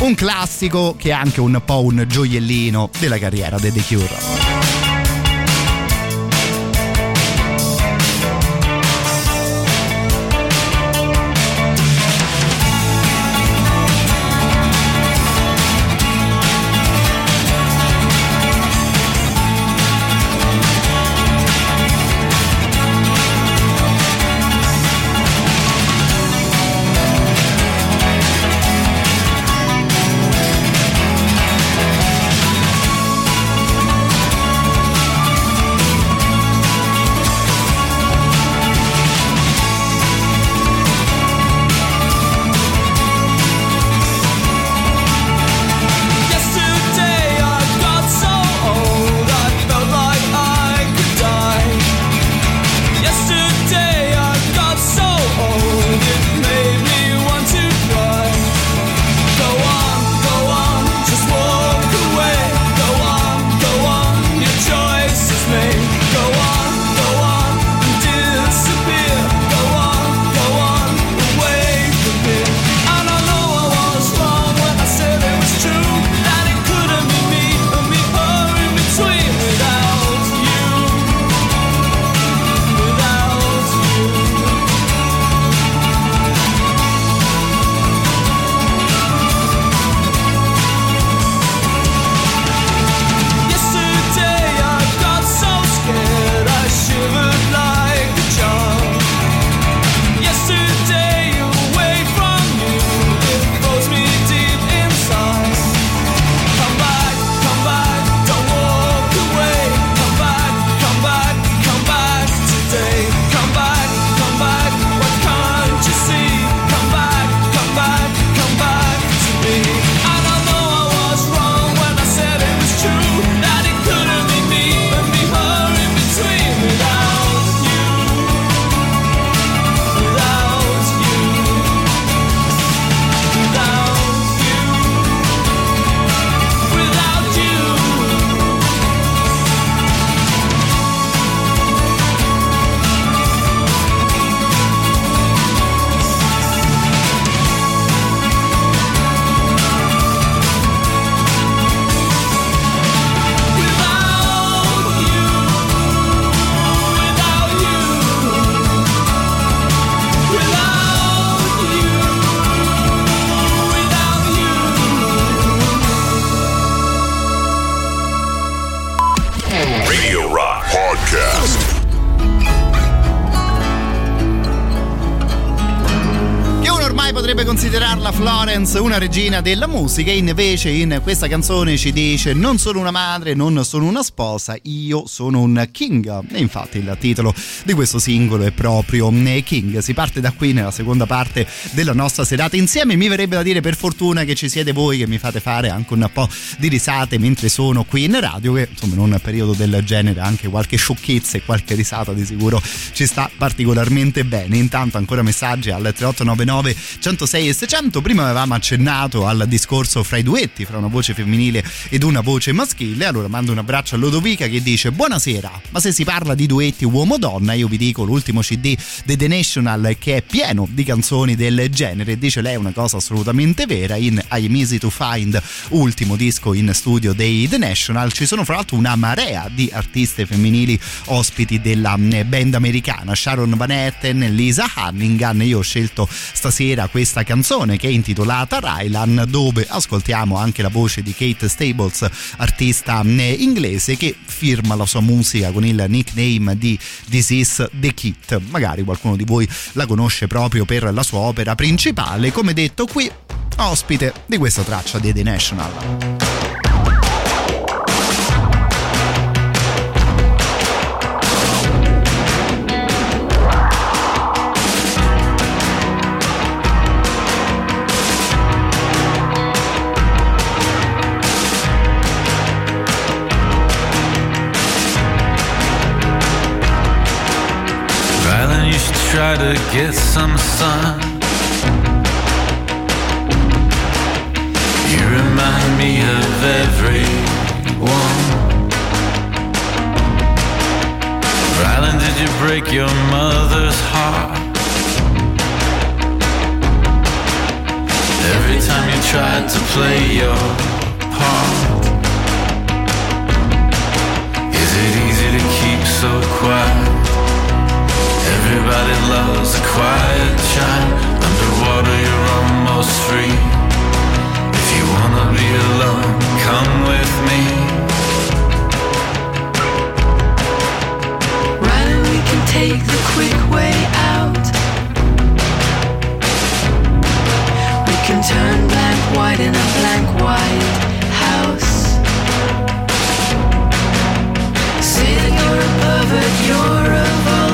un classico che è anche un po' un gioiellino della carriera dei The Cure. Regina della musica, invece in questa canzone ci dice non sono una madre, non sono una sposa, io sono un king. E infatti il titolo di questo singolo è proprio King. Si parte da qui nella seconda parte della nostra serata insieme. Mi verrebbe da dire per fortuna che ci siete voi che mi fate fare anche un po' di risate mentre sono qui in radio, che insomma in un periodo del genere anche qualche sciocchezza e qualche risata di sicuro ci sta particolarmente bene. Intanto ancora messaggi al 3899 106 e 600. Prima avevamo accennato al discorso fra i duetti, fra una voce femminile ed una voce maschile. Allora mando un abbraccio a Lodovica che dice buonasera, ma se si parla di duetti uomo-donna io vi dico l'ultimo CD di The National che è pieno di canzoni del genere. Dice lei una cosa assolutamente vera, in I'm Easy to Find, ultimo disco in studio dei The National, ci sono fra l'altro una marea di artiste femminili ospiti della mm, band americana, Sharon Van Etten, Lisa Hannigan. Io ho scelto stasera questa canzone che è intitolata Rylan dove ascoltiamo anche la voce di Kate Stables, artista mm, inglese che firma la sua musica con il nickname di This is the Kit. Magari qualcuno di voi la conosce proprio per la sua opera principale, come detto qui, ospite di questa traccia di The National. Try to get some sun. You remind me of everyone. Rylan, did you break your mother's heart? Every time you tried to play your part. Is it easy to keep so quiet? Everybody loves a quiet child. Underwater, you're almost free. If you wanna be alone, come with me. Run, we can take the quick way out. We can turn blank white in a blank white house. Say that you're a pervert, you're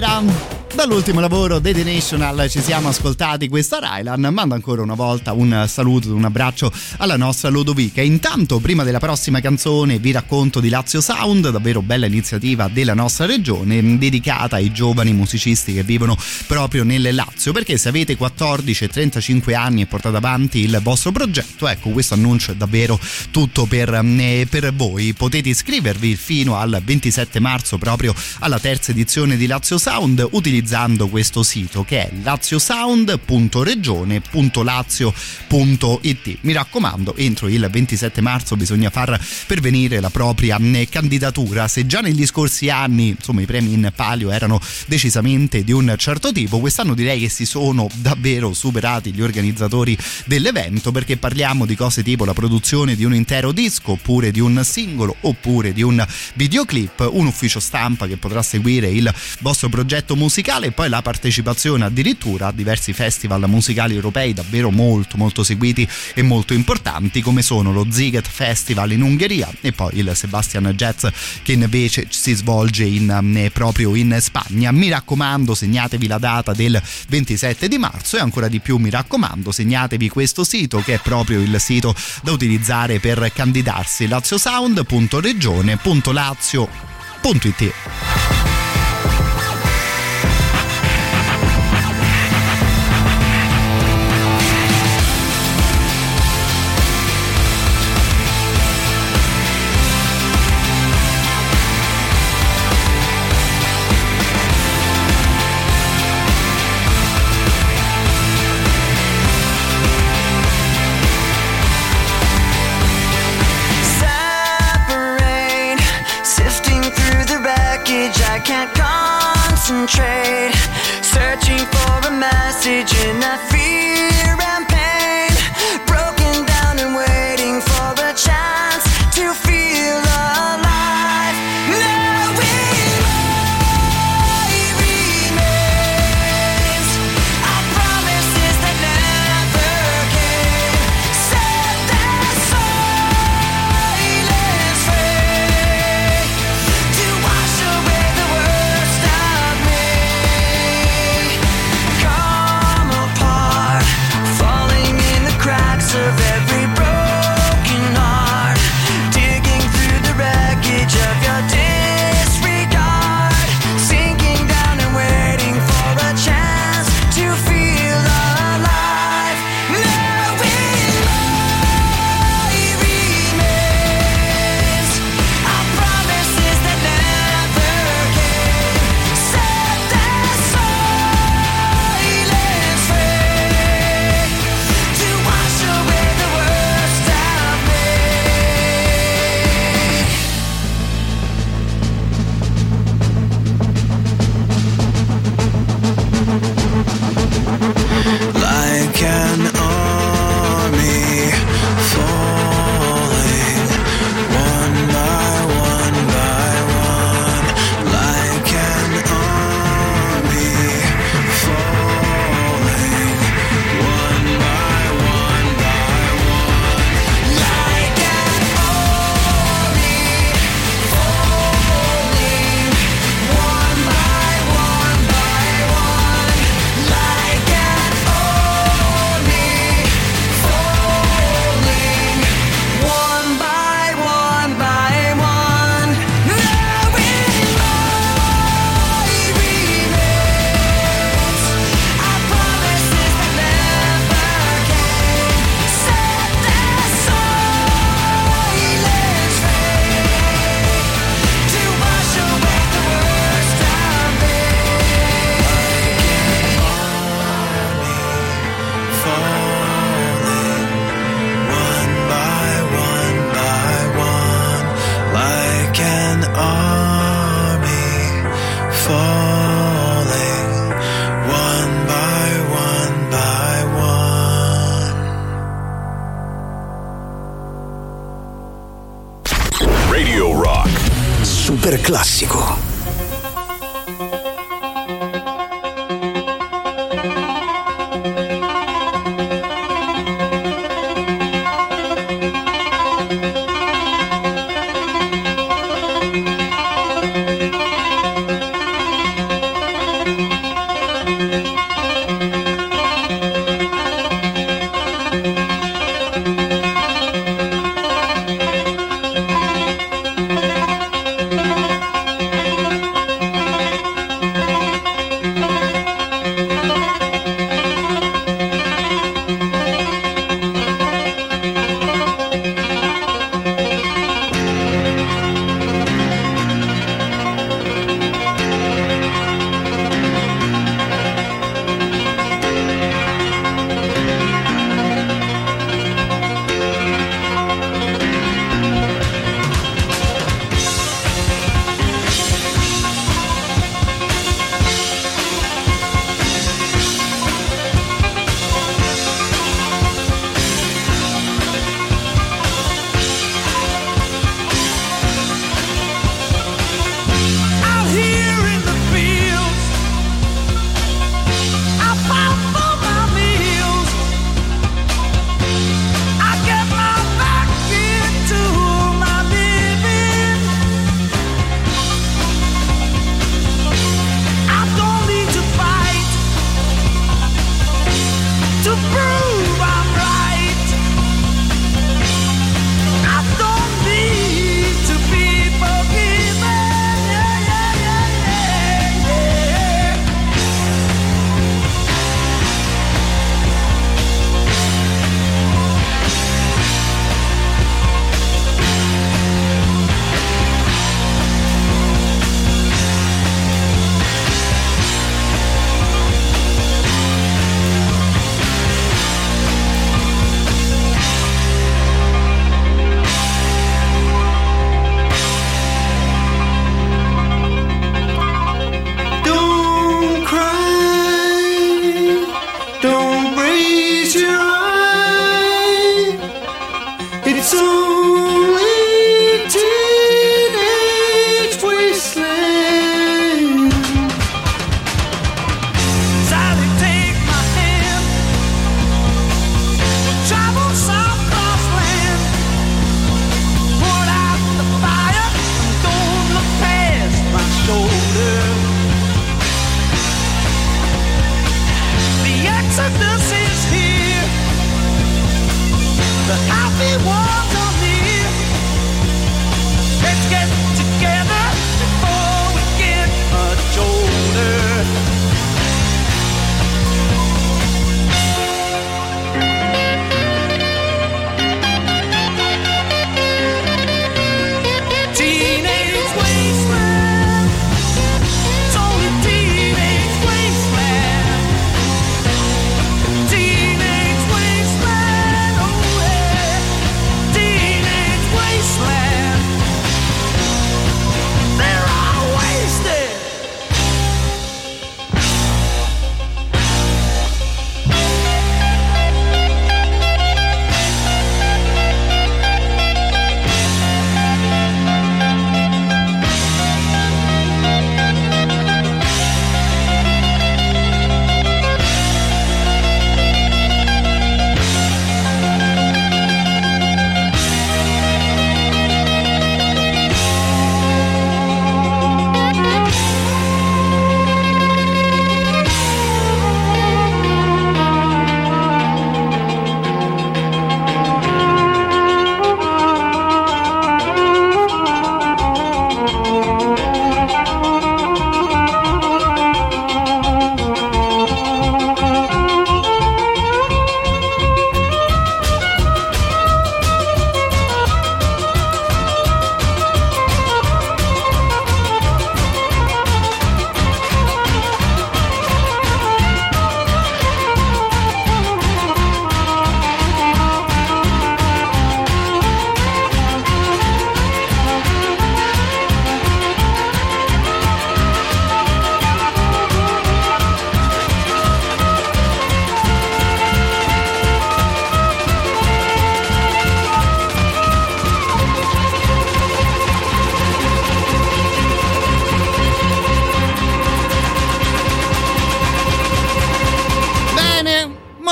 Pereira. Dall'ultimo lavoro dei The National ci siamo ascoltati questa Rylan. Mando ancora una volta un saluto, un abbraccio alla nostra Lodovica. Intanto, prima della prossima canzone, vi racconto di Lazio Sound, davvero bella iniziativa della nostra regione, dedicata ai giovani musicisti che vivono proprio nelle Lazio. Perché se avete 14 e 35 anni e portate avanti il vostro progetto, ecco, questo annuncio è davvero tutto per, eh, per voi. Potete iscrivervi fino al 27 marzo proprio alla terza edizione di Lazio Sound utilizzando questo sito che è laziosound.regione.lazio.it. Mi raccomando, entro il 27 marzo bisogna far pervenire la propria eh, candidatura. Se già negli scorsi anni, insomma, i premi in palio erano decisamente di un certo tipo, quest'anno direi che si sono davvero superati gli organizzatori dell'evento perché parliamo di cose tipo la produzione di un intero disco, oppure di un singolo, oppure di un videoclip, un ufficio stampa che potrà seguire il vostro progetto musicale e poi la partecipazione addirittura a diversi festival musicali europei davvero molto molto seguiti e molto importanti come sono lo Ziget Festival in Ungheria e poi il Sebastian Jazz che invece si svolge in, eh, proprio in Spagna. Mi raccomando segnatevi la data del 27 di marzo e ancora di più mi raccomando segnatevi questo sito che è proprio il sito da utilizzare per candidarsi laziosound.regione.lazio.it message in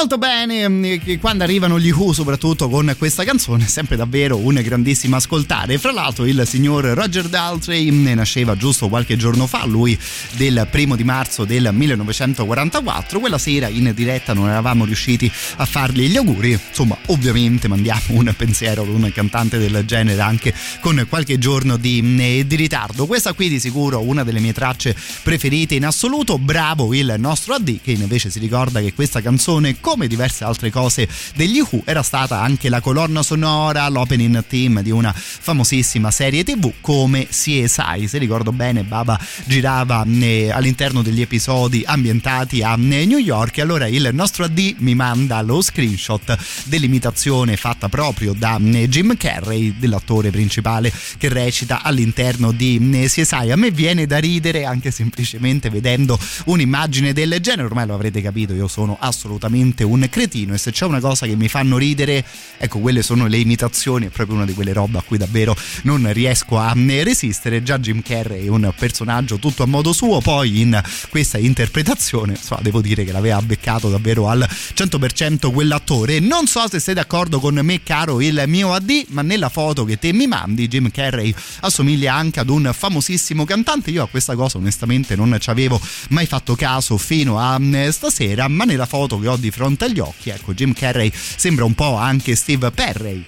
Molto bene, mm, quando arrivano gli Who soprattutto con questa canzone è sempre davvero un grandissimo ascoltare. Fra l'altro il signor Roger Daltrey mm, nasceva giusto qualche giorno fa, lui del primo di marzo del 1944, quella sera in diretta non eravamo riusciti a fargli gli auguri, insomma ovviamente mandiamo un pensiero ad un cantante del genere anche con qualche giorno di, mm, di ritardo. Questa qui di sicuro una delle mie tracce preferite in assoluto, bravo il nostro AD che invece si ricorda che questa canzone come diverse altre cose degli Who era stata anche la colonna sonora, l'opening team di una famosissima serie tv come CSI. Se ricordo bene, Baba girava eh, all'interno degli episodi ambientati a eh, New York. E allora il nostro AD mi manda lo screenshot dell'imitazione fatta proprio da eh, Jim Carrey, dell'attore principale che recita all'interno di CSI. A me viene da ridere anche semplicemente vedendo un'immagine del genere. Ormai lo avrete capito, io sono assolutamente un cretino e se c'è una cosa che mi fanno ridere, ecco, quelle sono le imitazioni, è proprio una di quelle robe a cui davvero non riesco a resistere. Già Jim Carrey è un personaggio tutto a modo suo, poi in questa interpretazione, insomma, devo dire che l'aveva beccato davvero al 100% quell'attore. Non so se sei d'accordo con me, caro il mio AD, ma nella foto che te mi mandi, Jim Carrey assomiglia anche ad un famosissimo cantante. Io a questa cosa onestamente non ci avevo mai fatto caso fino a mm, stasera, ma nella foto che ho di fronte agli occhi. Ecco, Jim Carrey sembra un po' anche Steve Perry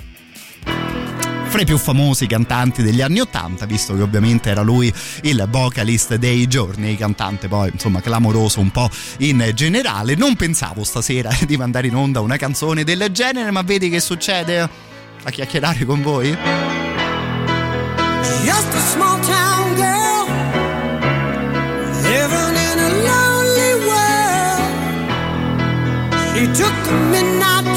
fra i più famosi cantanti degli anni Ottanta, visto che ovviamente era lui il vocalist dei giorni, cantante poi insomma clamoroso un po' in generale. Non pensavo stasera <laughs> di mandare in onda una canzone del genere, ma vedi che succede a chiacchierare con voi? Just a small town took the midnight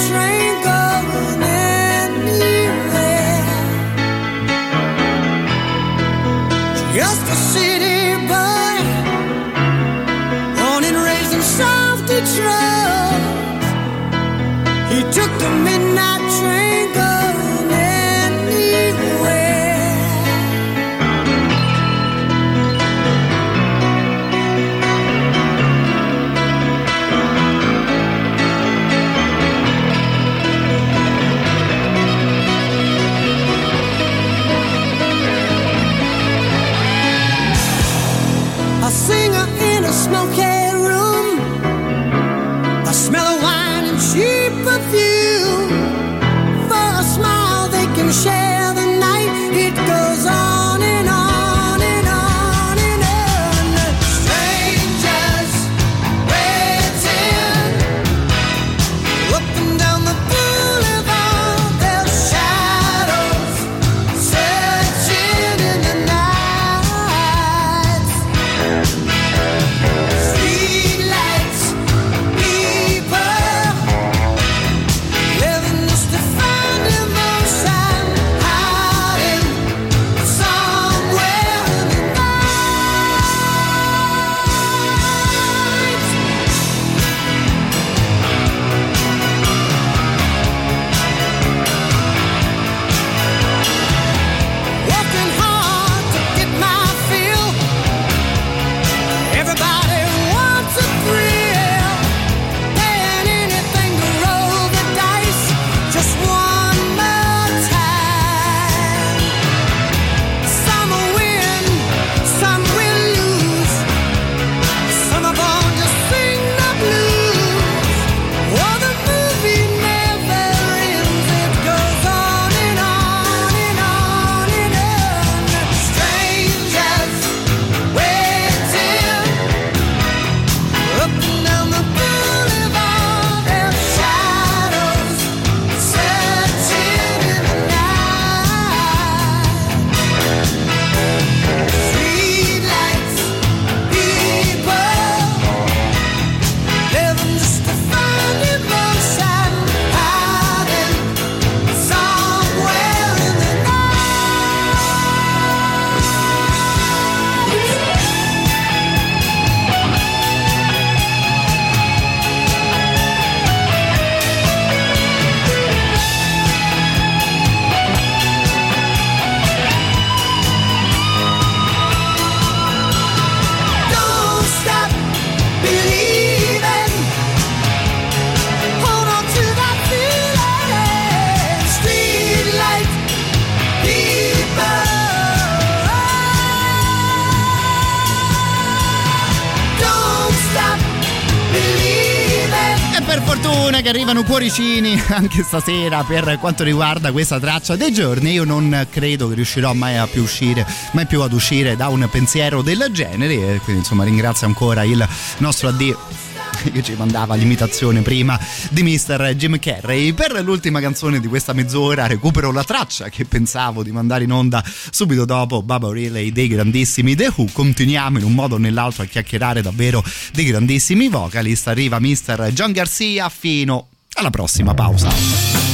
cuoricini <laughs> anche stasera per quanto riguarda questa traccia dei giorni. Io non credo che riuscirò mai a più uscire, mai più ad uscire da un pensiero del genere. Quindi insomma ringrazio ancora il nostro AD <laughs> che ci mandava l'imitazione prima di Mr. Jim Carrey. Per l'ultima canzone di questa mezz'ora recupero la traccia che pensavo di mandare in onda subito dopo Baba Riley dei grandissimi The Who. Continuiamo in un modo o nell'altro a chiacchierare davvero dei grandissimi vocalist. Arriva Mr. John Garcia fino alla prossima pausa.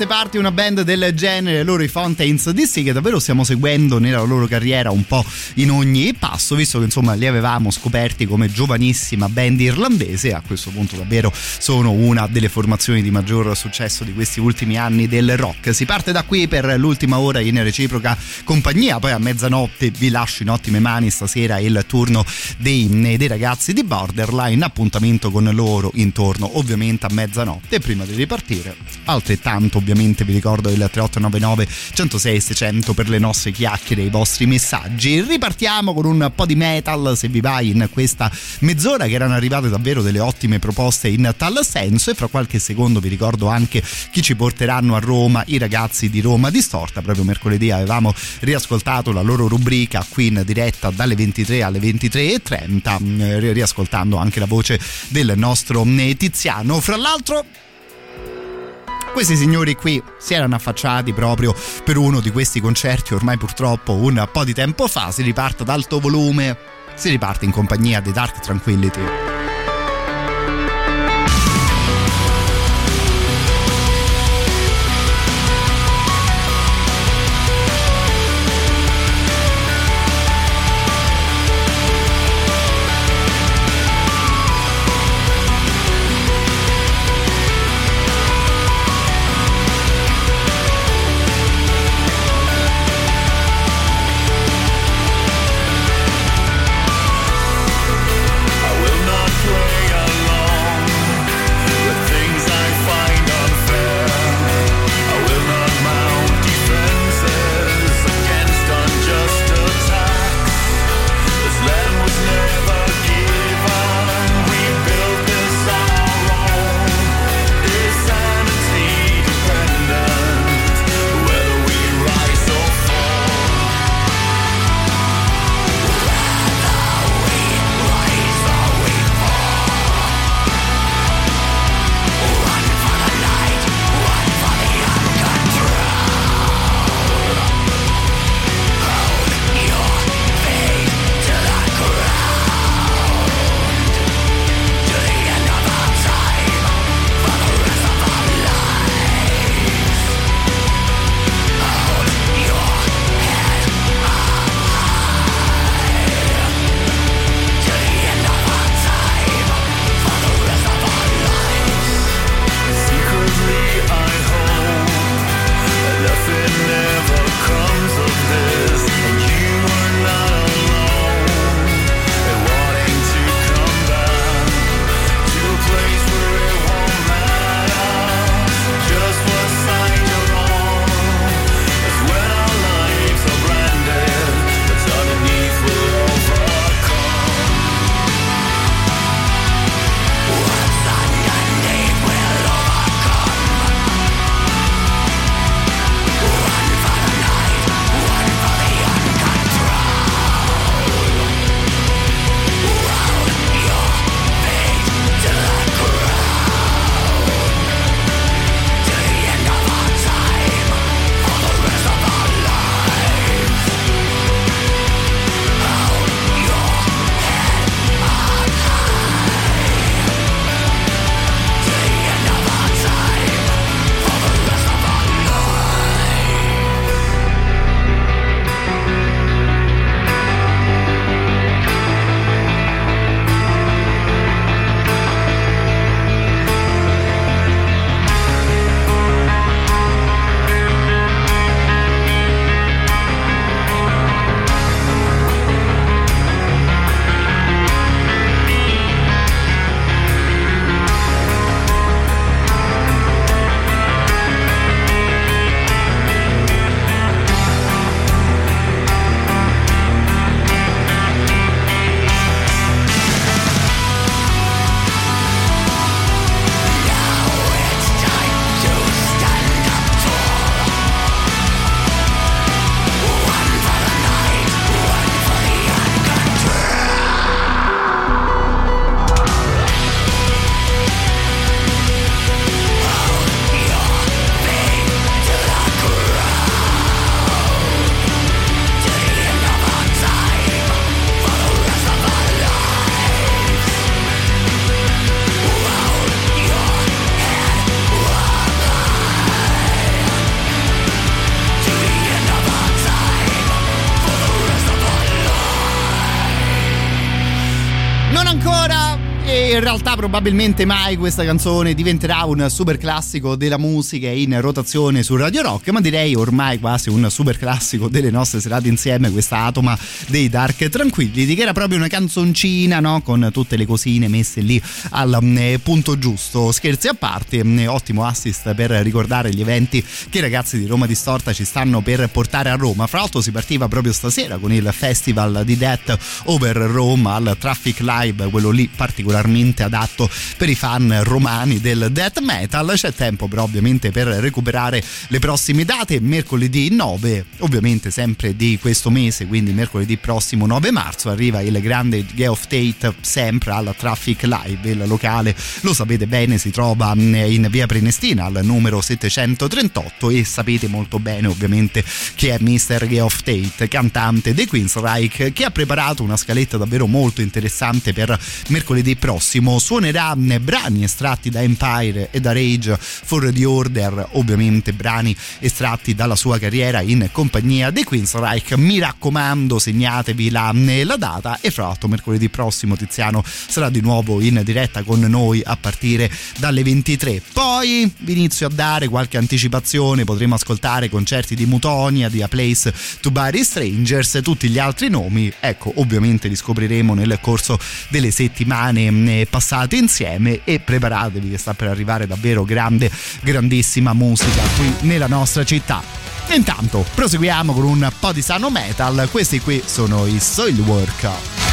Queste parti una band del genere, loro i Fountains DC, che davvero stiamo seguendo nella loro carriera un po' in ogni passo, visto che insomma li avevamo scoperti come giovanissima band irlandese, a questo punto davvero sono una delle formazioni di maggior successo di questi ultimi anni del rock. Si parte da qui per l'ultima ora in reciproca compagnia, poi a mezzanotte vi lascio in ottime mani stasera il turno dei, dei ragazzi di Borderline, appuntamento con loro intorno ovviamente a mezzanotte, prima di ripartire altrettanto ovviamente vi ricordo il 3899 106 600 per le nostre chiacchiere e i vostri messaggi. Ripartiamo con un po' di metal se vi vai in questa mezz'ora che erano arrivate davvero delle ottime proposte in tal senso. E fra qualche secondo vi ricordo anche chi ci porteranno a Roma i ragazzi di Roma Distorta. Proprio mercoledì avevamo riascoltato la loro rubrica qui in diretta dalle 23 alle 23.30 eh, riascoltando anche la voce del nostro Tiziano. Fra l'altro questi signori qui si erano affacciati proprio per uno di questi concerti ormai purtroppo un po' di tempo fa, si riparte ad alto volume, si riparte in compagnia dei Dark Tranquility. E in realtà probabilmente mai questa canzone diventerà un super classico della musica in rotazione su Radio Rock, ma direi ormai quasi un super classico delle nostre serate insieme, questa Atoma dei Dark Tranquilli, che era proprio una canzoncina, no? Con tutte le cosine messe lì al eh, punto giusto. Scherzi a parte, eh, ottimo assist per ricordare gli eventi che i ragazzi di Roma Distorta ci stanno per portare a Roma. Fra l'altro si partiva proprio stasera con il festival di Death Over Rome al Traffic Live, quello lì particolarmente particolarmente adatto per i fan romani del death metal. C'è tempo però ovviamente per recuperare le prossime date. Mercoledì 9, ovviamente sempre di questo mese, quindi mercoledì prossimo 9 marzo, arriva il grande of Tate sempre alla Traffic Live. Il locale, lo sapete bene, si trova mm, in via Prenestina al numero 738 e sapete molto bene ovviamente chi è Mr. Of Tate, cantante dei Queensryche, che ha preparato una scaletta davvero molto interessante per mercoledì prossimo suonerà brani estratti da Empire e da Rage for the Order, ovviamente brani estratti dalla sua carriera in compagnia dei Queensryche. Mi raccomando, segnatevi la, la data e fra l'altro mercoledì prossimo Tiziano sarà di nuovo in diretta con noi a partire dalle 23. Poi vi inizio a dare qualche anticipazione, potremo ascoltare concerti di Mutonia, di A Place to Bury Strangers, tutti gli altri nomi, ecco, ovviamente li scopriremo nel corso delle settimane passate insieme e preparatevi che sta per arrivare davvero grande, grandissima musica qui nella nostra città. Intanto proseguiamo con un po' di sano metal, questi qui sono i Soilwork.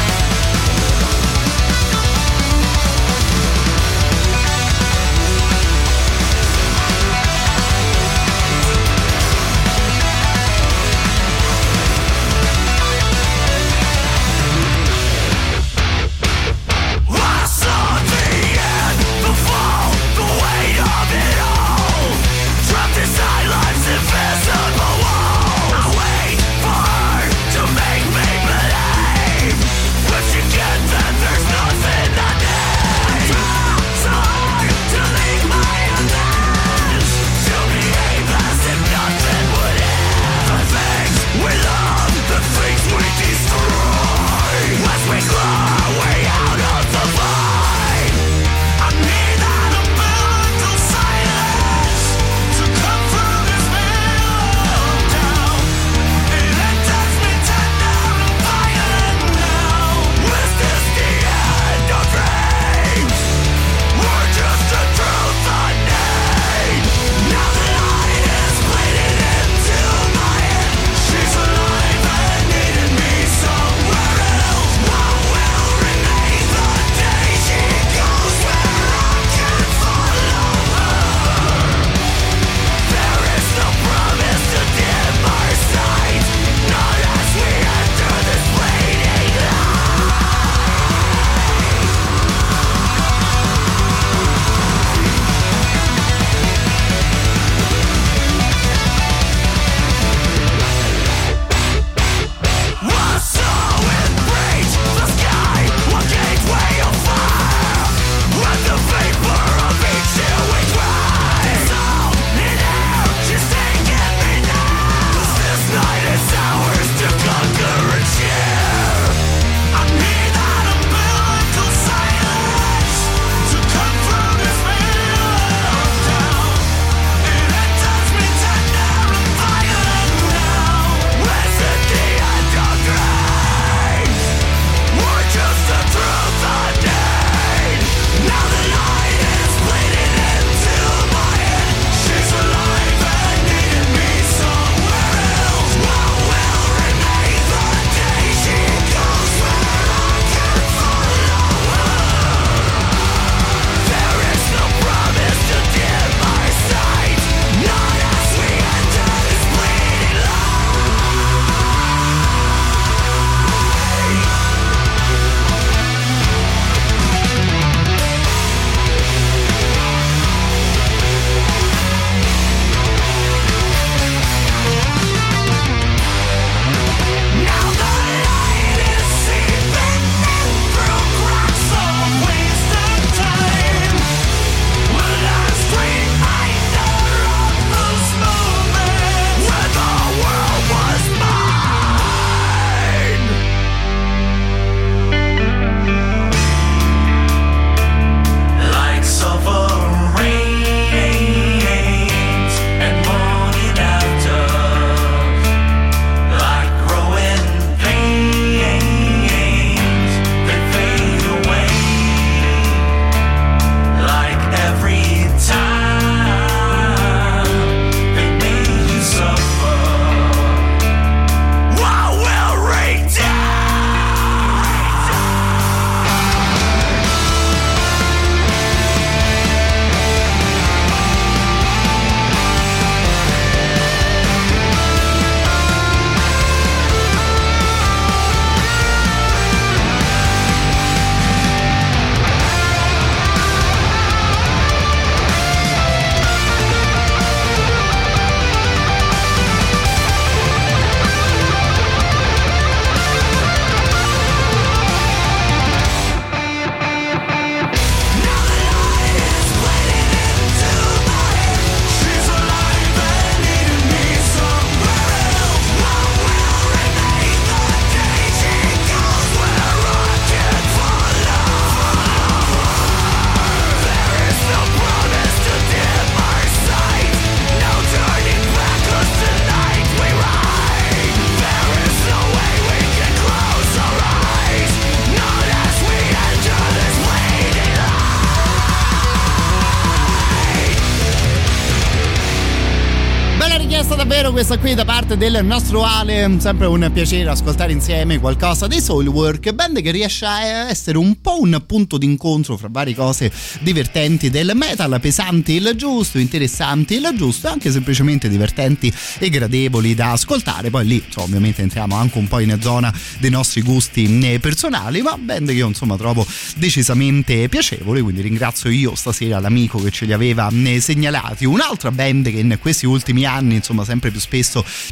Questa qui da parte del nostro Ale, sempre un piacere ascoltare insieme qualcosa dei Soulwork, band che riesce a essere un po' un punto d'incontro fra varie cose divertenti del metal, pesanti il giusto, interessanti il giusto, anche semplicemente divertenti e gradevoli da ascoltare. Poi lì, cioè, ovviamente entriamo anche un po' in zona dei nostri gusti eh, personali, ma band che io insomma trovo decisamente piacevoli, quindi ringrazio io stasera l'amico che ce li aveva eh, segnalati. Un'altra band che in questi ultimi anni, insomma, insomma sempre più spesso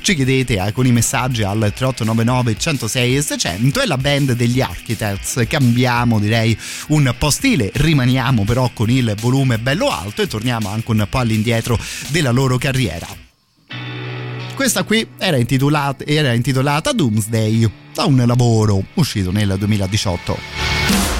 ci chiedete alcuni messaggi al 3899 106 e 600 è la band degli Architects. Cambiamo direi un po' stile. Rimaniamo però con il volume bello alto e torniamo anche un po' all'indietro della loro carriera. Questa qui era intitolata, era intitolata Doomsday da un lavoro uscito nel 2018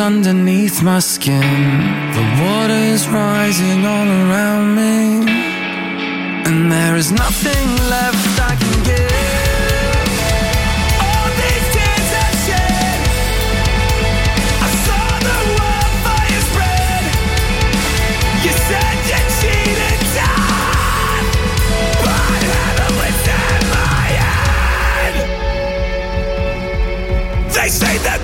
underneath my skin. The water is rising all around me. And there is nothing left I can give. Say the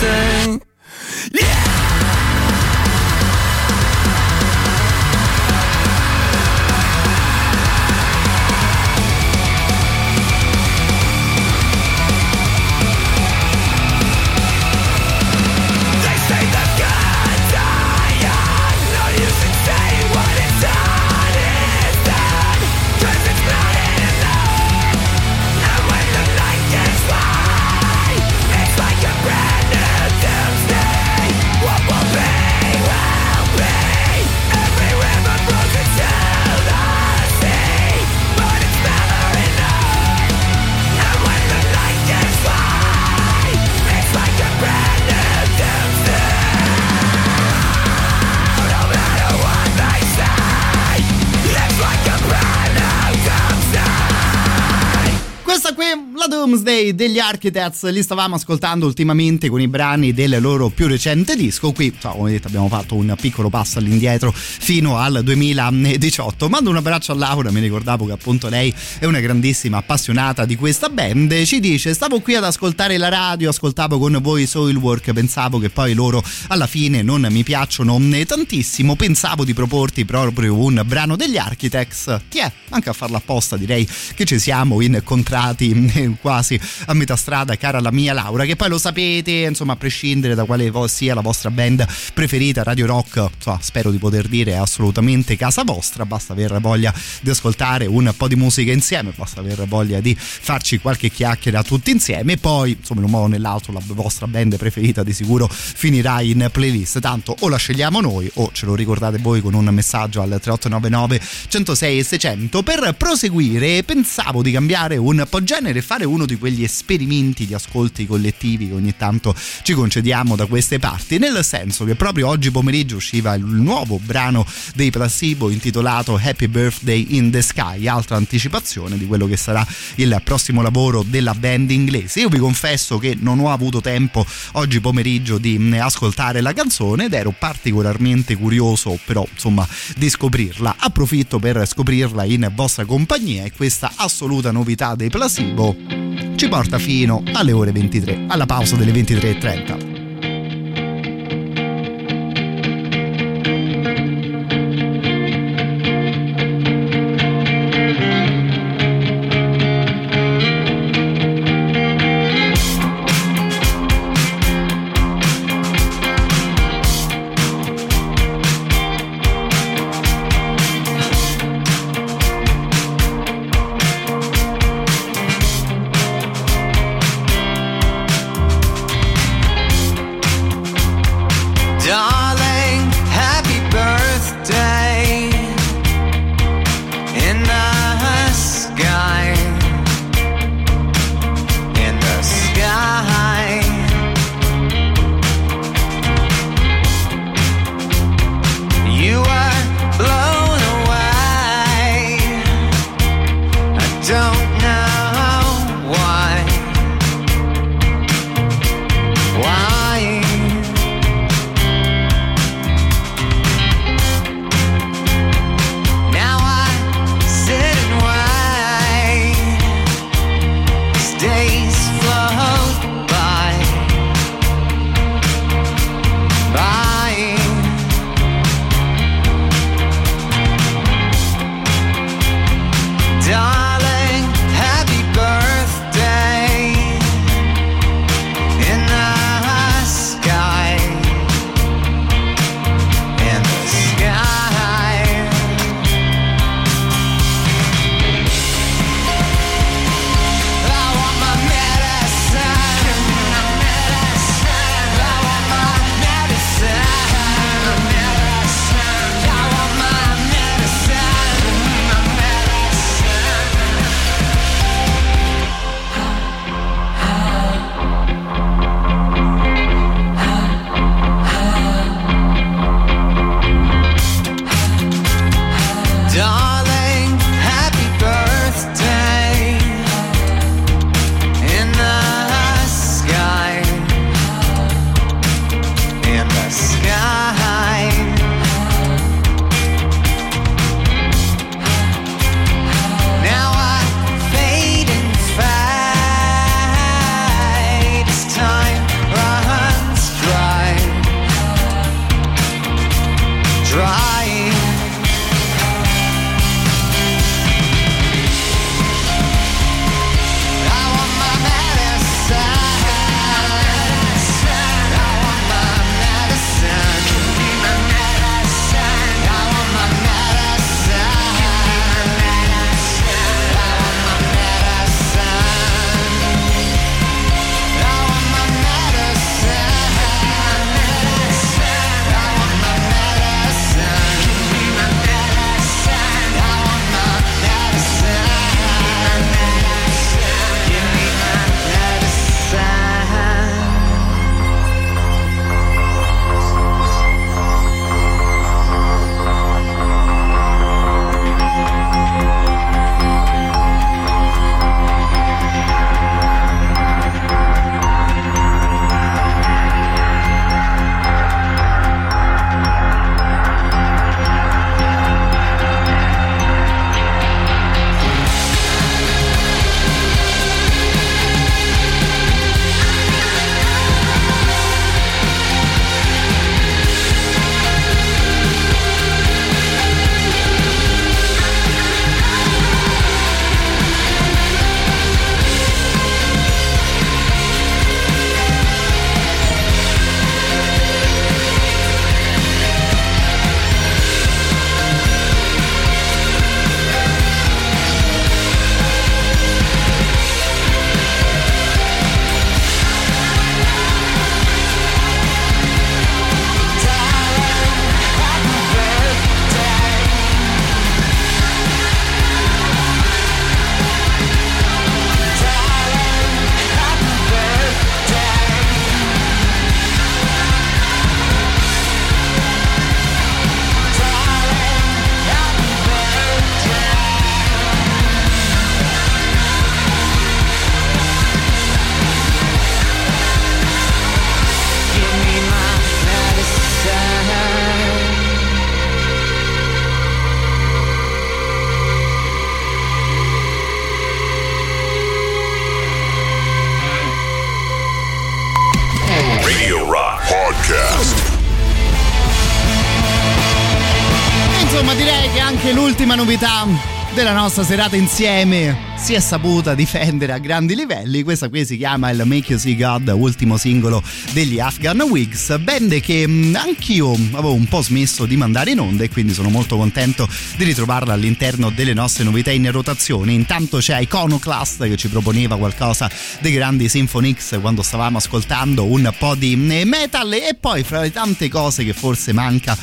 doomsday Doomsday degli Architects, li stavamo ascoltando ultimamente con i brani del loro più recente disco. Qui, so, come detto, abbiamo fatto un piccolo passo all'indietro fino al 2018. Mando un abbraccio a Laura, mi ricordavo che appunto lei è una grandissima appassionata di questa band. Ci dice: Stavo qui ad ascoltare la radio, ascoltavo con voi Soilwork, pensavo che poi loro alla fine non mi piacciono tantissimo. Pensavo di proporti proprio un brano degli Architects. Chi è? Anche a farla apposta, direi che ci siamo incontrati incontrati quasi a metà strada, cara la mia Laura, che poi lo sapete, insomma, a prescindere da quale sia la vostra band preferita, Radio Rock, insomma, spero di poter dire è assolutamente casa vostra, basta aver voglia di ascoltare un po' di musica insieme, basta aver voglia di farci qualche chiacchiera tutti insieme poi, insomma, in un modo o nell'altro la vostra band preferita di sicuro finirà in playlist, tanto o la scegliamo noi o ce lo ricordate voi con un messaggio al 3899 106 e 600 per proseguire pensavo di cambiare un po' genere e fare uno di quegli esperimenti di ascolti collettivi che ogni tanto ci concediamo da queste parti, nel senso che proprio oggi pomeriggio usciva il nuovo brano dei Placebo intitolato Happy Birthday in the Sky, altra anticipazione di quello che sarà il prossimo lavoro della band inglese. Io vi confesso che non ho avuto tempo oggi pomeriggio di ascoltare la canzone ed ero particolarmente curioso però insomma di scoprirla. Approfitto per scoprirla in vostra compagnia e questa assoluta novità dei Placebo ci porta fino alle ore 23, alla pausa delle 23.30. della nostra serata insieme si è saputa difendere a grandi livelli. Questa qui si chiama il Make You See God, ultimo singolo degli Afghan Wigs. Band che mm, anch'io avevo un po' smesso di mandare in onda e quindi sono molto contento di ritrovarla all'interno delle nostre novità in rotazione. Intanto c'è Iconoclast che ci proponeva qualcosa dei grandi Symphonix quando stavamo ascoltando un po' di mm, metal e poi fra le tante cose che forse manca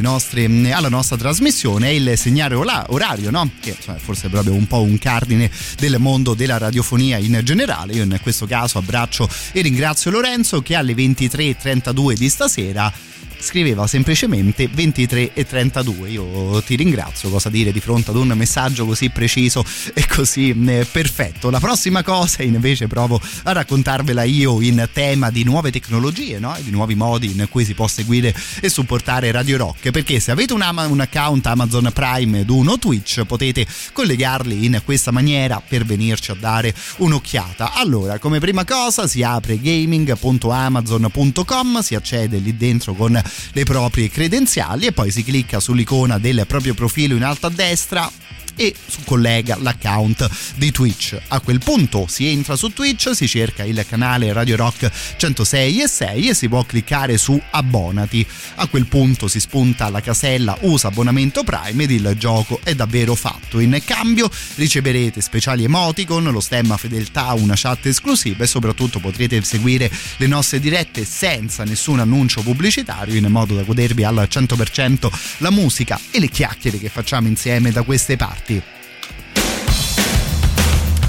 nostre, mm, alla nostra trasmissione è il segnale orario, no? Che insomma, forse è proprio un po' un cardine del mondo della radiofonia in generale. Io in questo caso abbraccio e ringrazio Lorenzo che alle 23.32 di stasera scriveva semplicemente 23 e 32. Io ti ringrazio, cosa dire di fronte ad un messaggio così preciso e così eh, perfetto. La prossima cosa invece provo a raccontarvela io in tema di nuove tecnologie, no? di nuovi modi in cui si può seguire e supportare Radio Rock, perché se avete un, un account Amazon Prime ed uno Twitch potete collegarli in questa maniera per venirci a dare un'occhiata. Allora, come prima cosa si apre gaming.amazon.com, si accede lì dentro con le proprie credenziali e poi si clicca sull'icona del proprio profilo in alto a destra e collega l'account di Twitch. A quel punto si entra su Twitch, si cerca il canale Radio Rock 106 e 6 e si può cliccare su abbonati. A quel punto si spunta la casella usa abbonamento Prime ed il gioco è davvero fatto. In cambio riceverete speciali emoticon, lo stemma fedeltà, una chat esclusiva e soprattutto potrete seguire le nostre dirette senza nessun annuncio pubblicitario in modo da godervi al 100% la musica e le chiacchiere che facciamo insieme da queste parti fatti.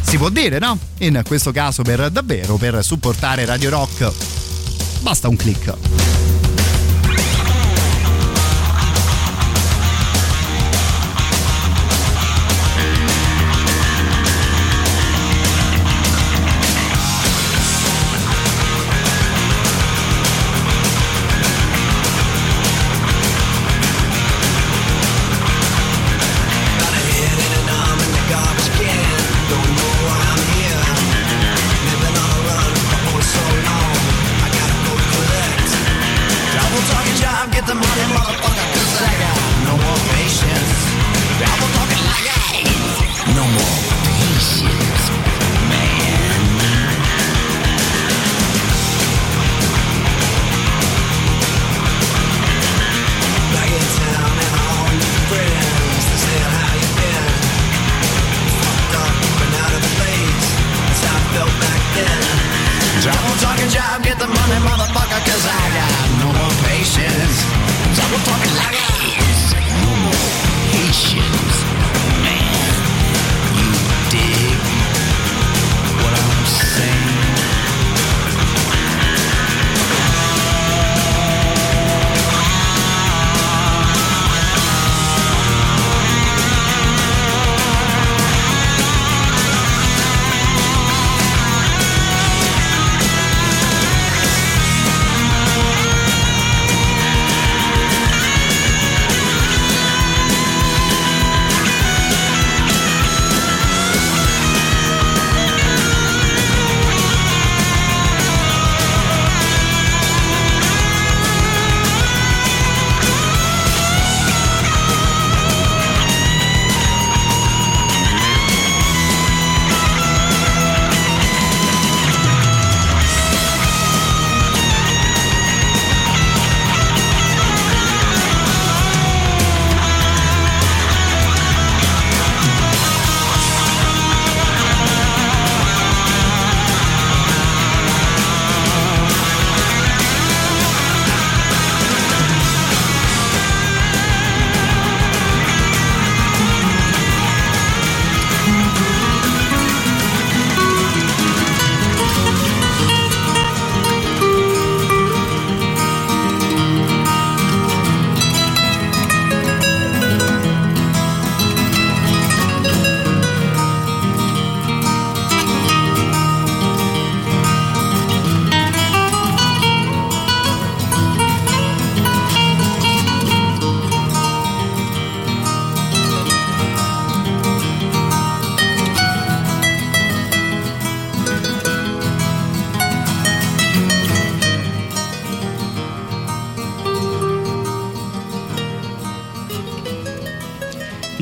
Si può dire, no? In questo caso per davvero, per supportare Radio Rock, basta un clic.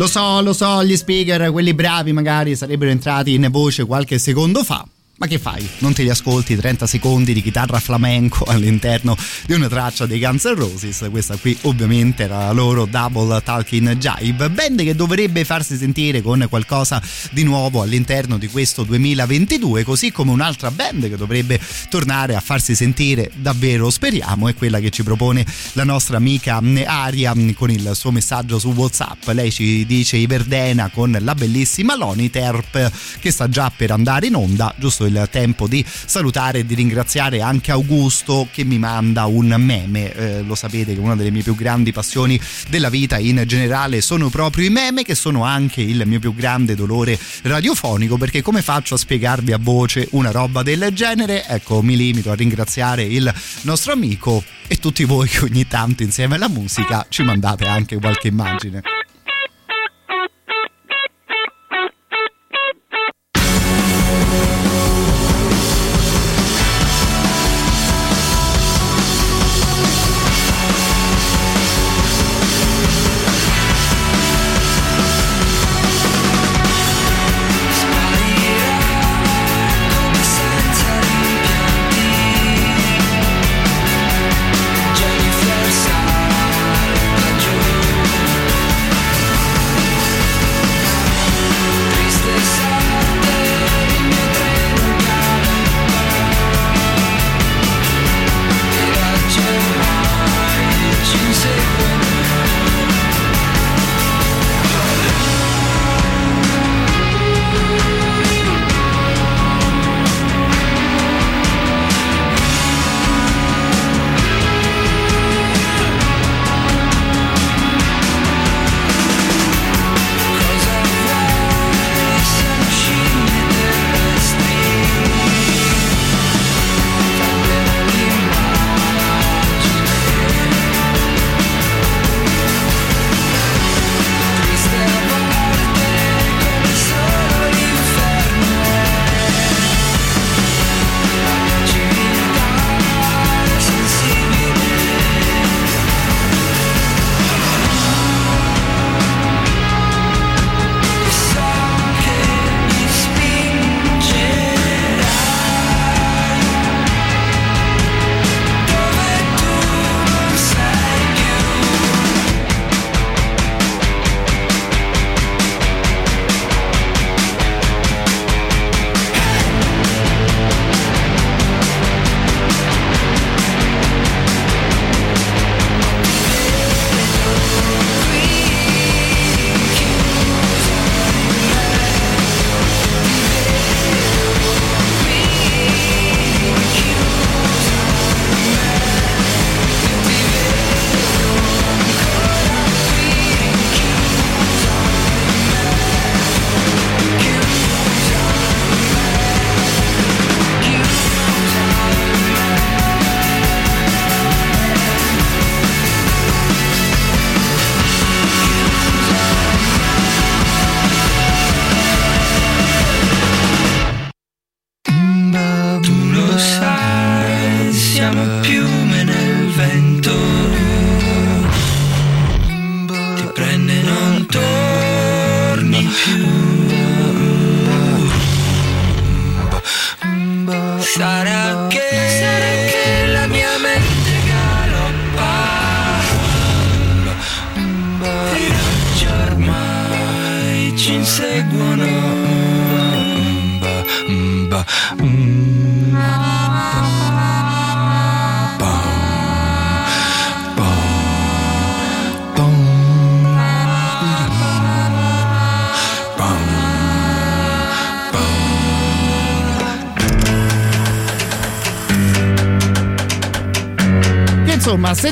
Lo so, lo so, gli speaker, quelli bravi magari sarebbero entrati in voce qualche secondo fa. Ma che fai? Non ti riascolti 30 secondi di chitarra flamenco all'interno di una traccia dei Guns N' Roses? Questa qui ovviamente era la loro Double Talking Jive, band che dovrebbe farsi sentire con qualcosa di nuovo all'interno di questo 2022, così come un'altra band che dovrebbe tornare a farsi sentire davvero, speriamo, è quella che ci propone la nostra amica Aria con il suo messaggio su WhatsApp. Lei ci dice Iverdena con la bellissima Loni Terp che sta già per andare in onda, giusto il tempo di salutare e di ringraziare anche Augusto che mi manda un meme. Eh, lo sapete che una delle mie più grandi passioni della vita in generale sono proprio i meme, che sono anche il mio più grande dolore radiofonico, perché come faccio a spiegarvi a voce una roba del genere? Ecco, mi limito a ringraziare il nostro amico e tutti voi che ogni tanto insieme alla musica ci mandate anche qualche immagine.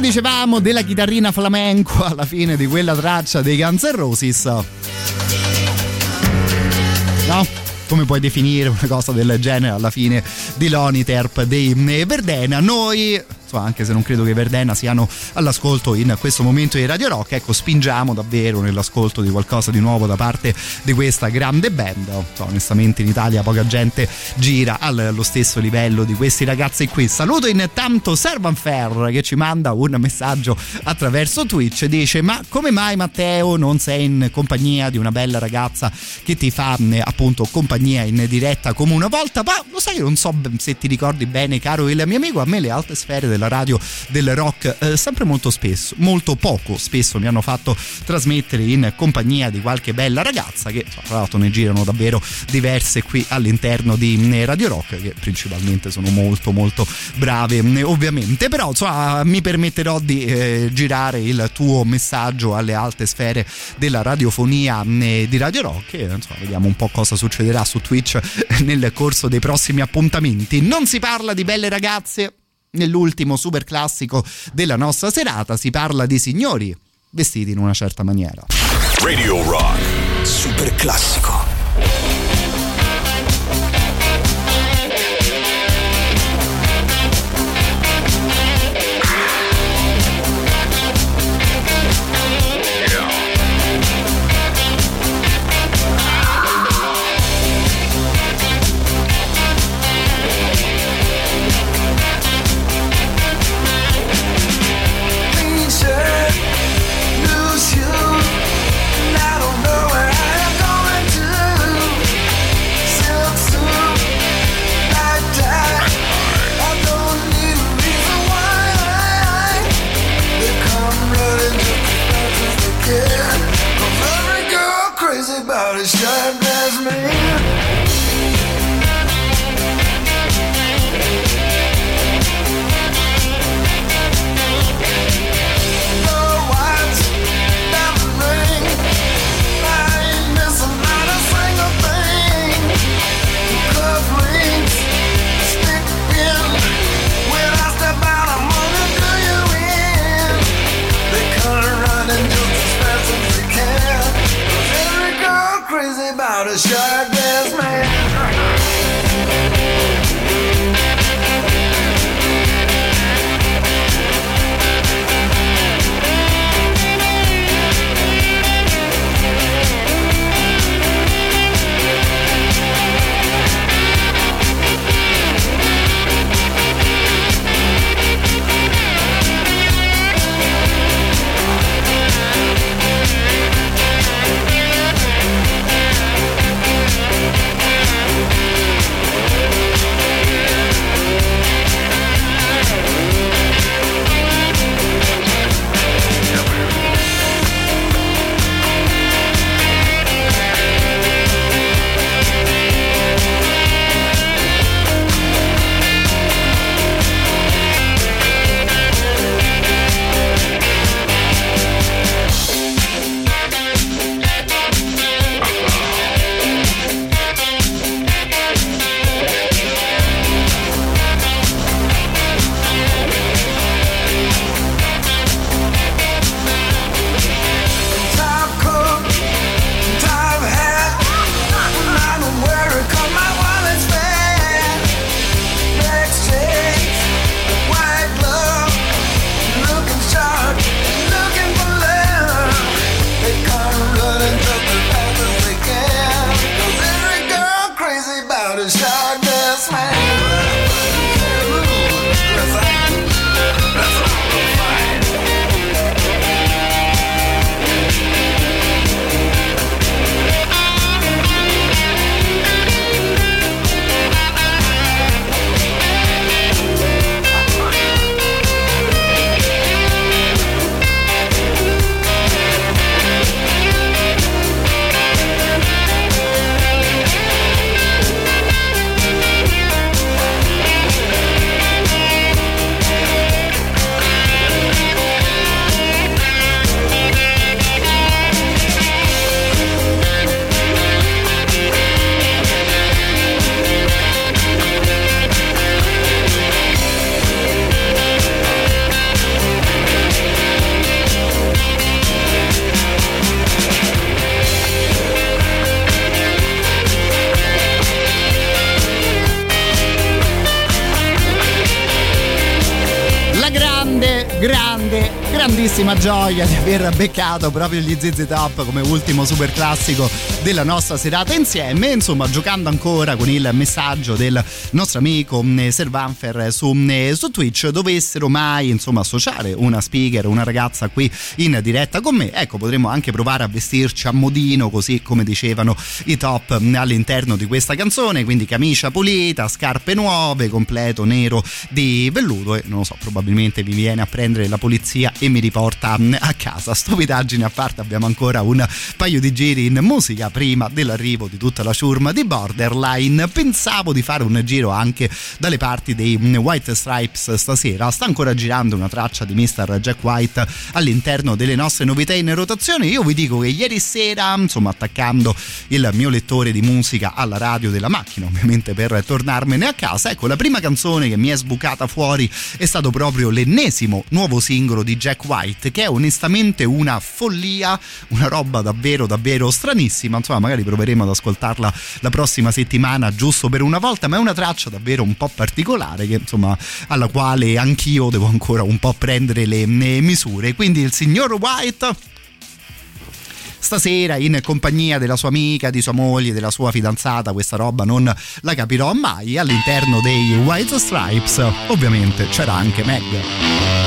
Dicevamo della chitarrina flamenco alla fine di quella traccia dei Guns N' Roses, no? Come puoi definire una cosa del genere alla fine di Loni Terp dei Verdena? Noi anche se non credo che Verdena siano all'ascolto in questo momento di Radio Rock, ecco spingiamo davvero nell'ascolto di qualcosa di nuovo da parte di questa grande band. So, onestamente in Italia poca gente gira allo stesso livello di questi ragazzi qui. Saluto intanto Servan Fair che ci manda un messaggio attraverso Twitch, dice ma come mai Matteo non sei in compagnia di una bella ragazza che ti fa appunto compagnia in diretta come una volta? Ma lo sai, non so se ti ricordi bene caro il mio amico, a me le alte sfere della radio del rock eh, sempre molto spesso, molto poco spesso mi hanno fatto trasmettere in compagnia di qualche bella ragazza che tra l'altro ne girano davvero diverse qui all'interno di mm, Radio Rock che principalmente sono molto molto brave mm, ovviamente. Però insomma mi permetterò di eh, girare il tuo messaggio alle alte sfere della radiofonia mm, di Radio Rock e insomma vediamo un po' cosa succederà su Twitch nel corso dei prossimi appuntamenti. Non si parla di belle ragazze nell'ultimo super classico della nostra serata si parla di signori vestiti in una certa maniera. Radio Rock. Super classico. Grandissima gioia di aver beccato proprio gli ZZ Top come ultimo super classico della nostra serata insieme. Insomma, giocando ancora con il messaggio del nostro amico mm, Servanfer su, mm, su Twitch, dovessero mai insomma associare una speaker, una ragazza qui in diretta con me, ecco, potremmo anche provare a vestirci a modino, così come dicevano i top mm, all'interno di questa canzone. Quindi camicia pulita, scarpe nuove, completo nero di velluto e non lo so, probabilmente vi viene a prendere la polizia e mi riporta a casa. Stupidaggine a parte, abbiamo ancora un paio di giri in musica prima dell'arrivo di tutta la ciurma di Borderline. Pensavo di fare un giro anche dalle parti dei White Stripes stasera. Sta ancora girando una traccia di Mr. Jack White all'interno delle nostre novità in rotazione. Io vi dico che ieri sera, insomma, attaccando il mio lettore di musica alla radio della macchina, ovviamente per tornarmene a casa, ecco, la prima canzone che mi è sbucata fuori è stato proprio l'ennesimo nuovo singolo di Jack White che è onestamente una follia, una roba davvero davvero stranissima, insomma magari proveremo ad ascoltarla la prossima settimana giusto per una volta, ma è una traccia davvero un po' particolare che insomma alla quale anch'io devo ancora un po' prendere le misure, quindi il signor White stasera in compagnia della sua amica, di sua moglie, della sua fidanzata, questa roba non la capirò mai. All'interno dei White Stripes ovviamente c'era anche Meg.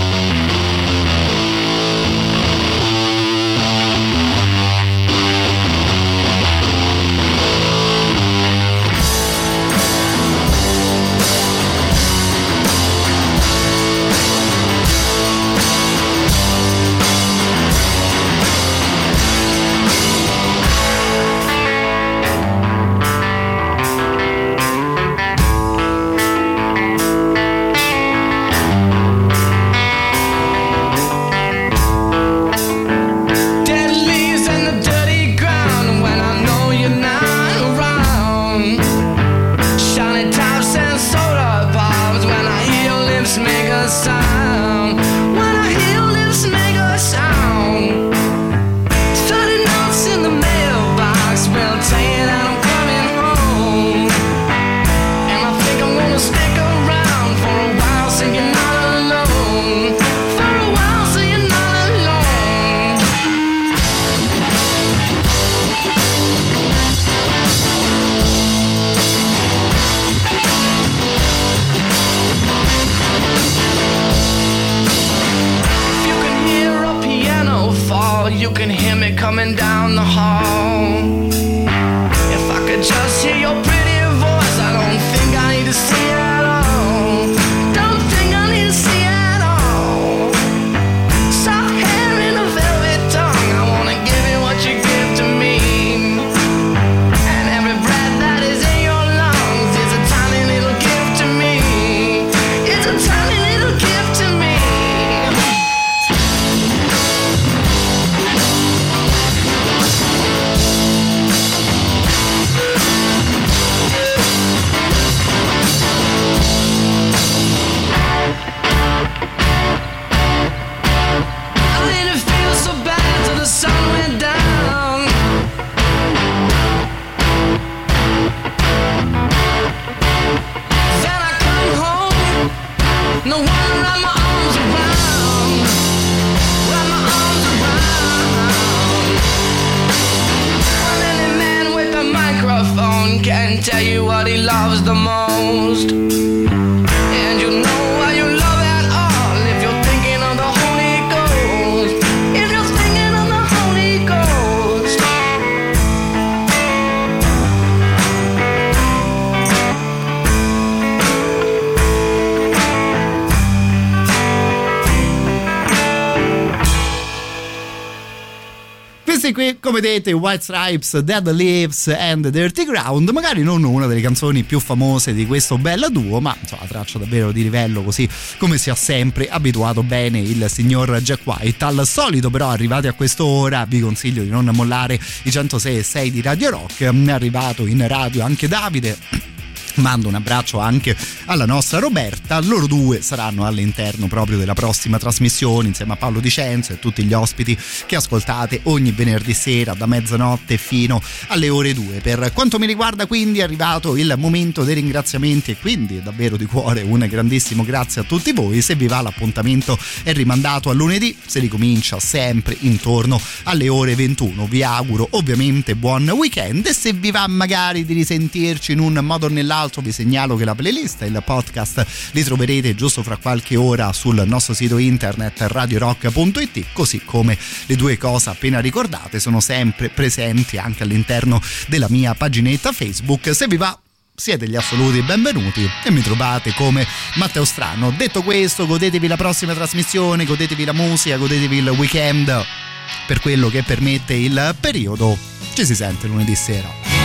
Vedete White Stripes, Dead Leaves and Dirty Ground, magari non una delle canzoni più famose di questo bel duo, ma insomma traccia davvero di livello così come si ha sempre abituato bene il signor Jack White. Al solito però arrivati a quest'ora vi consiglio di non mollare i 106 e 6 di Radio Rock, è arrivato in radio anche Davide. <coughs> Mando un abbraccio anche alla nostra Roberta. Loro due saranno all'interno proprio della prossima trasmissione insieme a Paolo Dicenzo e tutti gli ospiti che ascoltate ogni venerdì sera da mezzanotte fino alle ore 2. Per quanto mi riguarda quindi è arrivato il momento dei ringraziamenti e quindi davvero di cuore un grandissimo grazie a tutti voi. Se vi va l'appuntamento è rimandato a lunedì, si ricomincia sempre intorno alle ore 21. Vi auguro ovviamente buon weekend e se vi va magari di risentirci in un modo o nell'altro l'altro vi segnalo che la playlist e il podcast li troverete giusto fra qualche ora sul nostro sito internet radiorock.it, così come le due cose appena ricordate sono sempre presenti anche all'interno della mia paginetta Facebook. Se vi va siete gli assoluti benvenuti e mi trovate come Matteo Strano. Detto questo, godetevi la prossima trasmissione, godetevi la musica, godetevi il weekend per quello che permette il periodo. Ci si sente lunedì sera.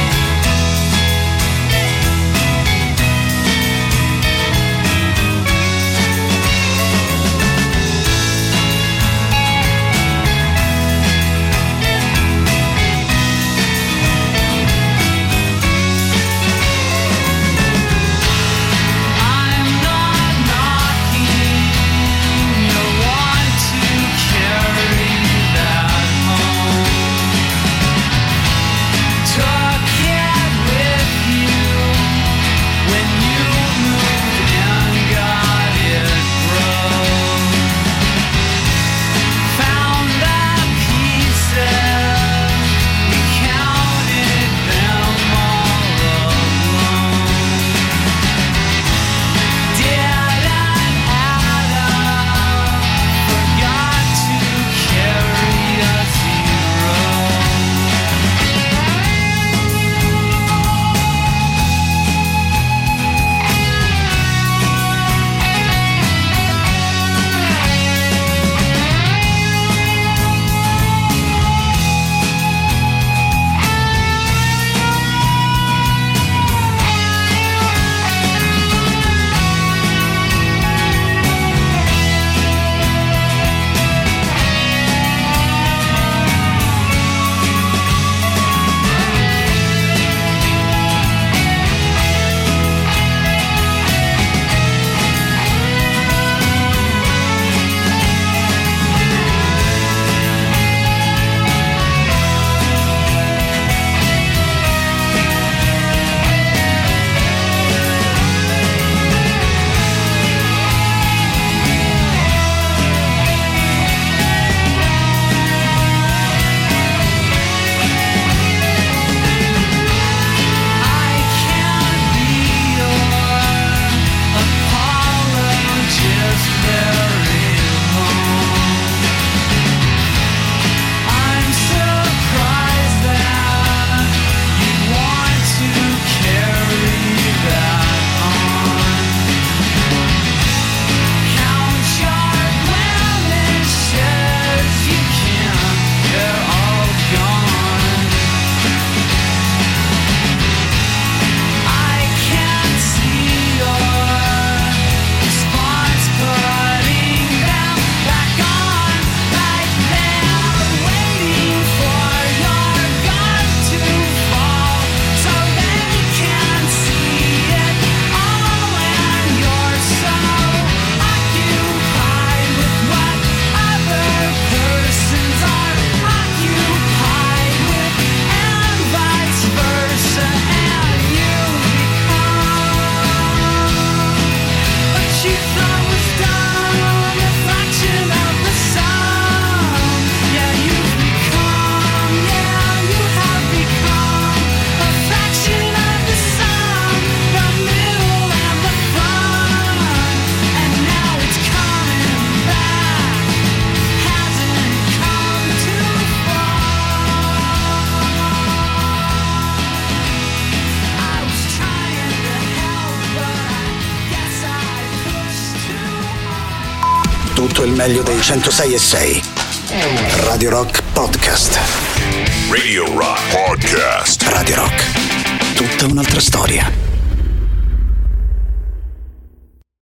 106 e 6.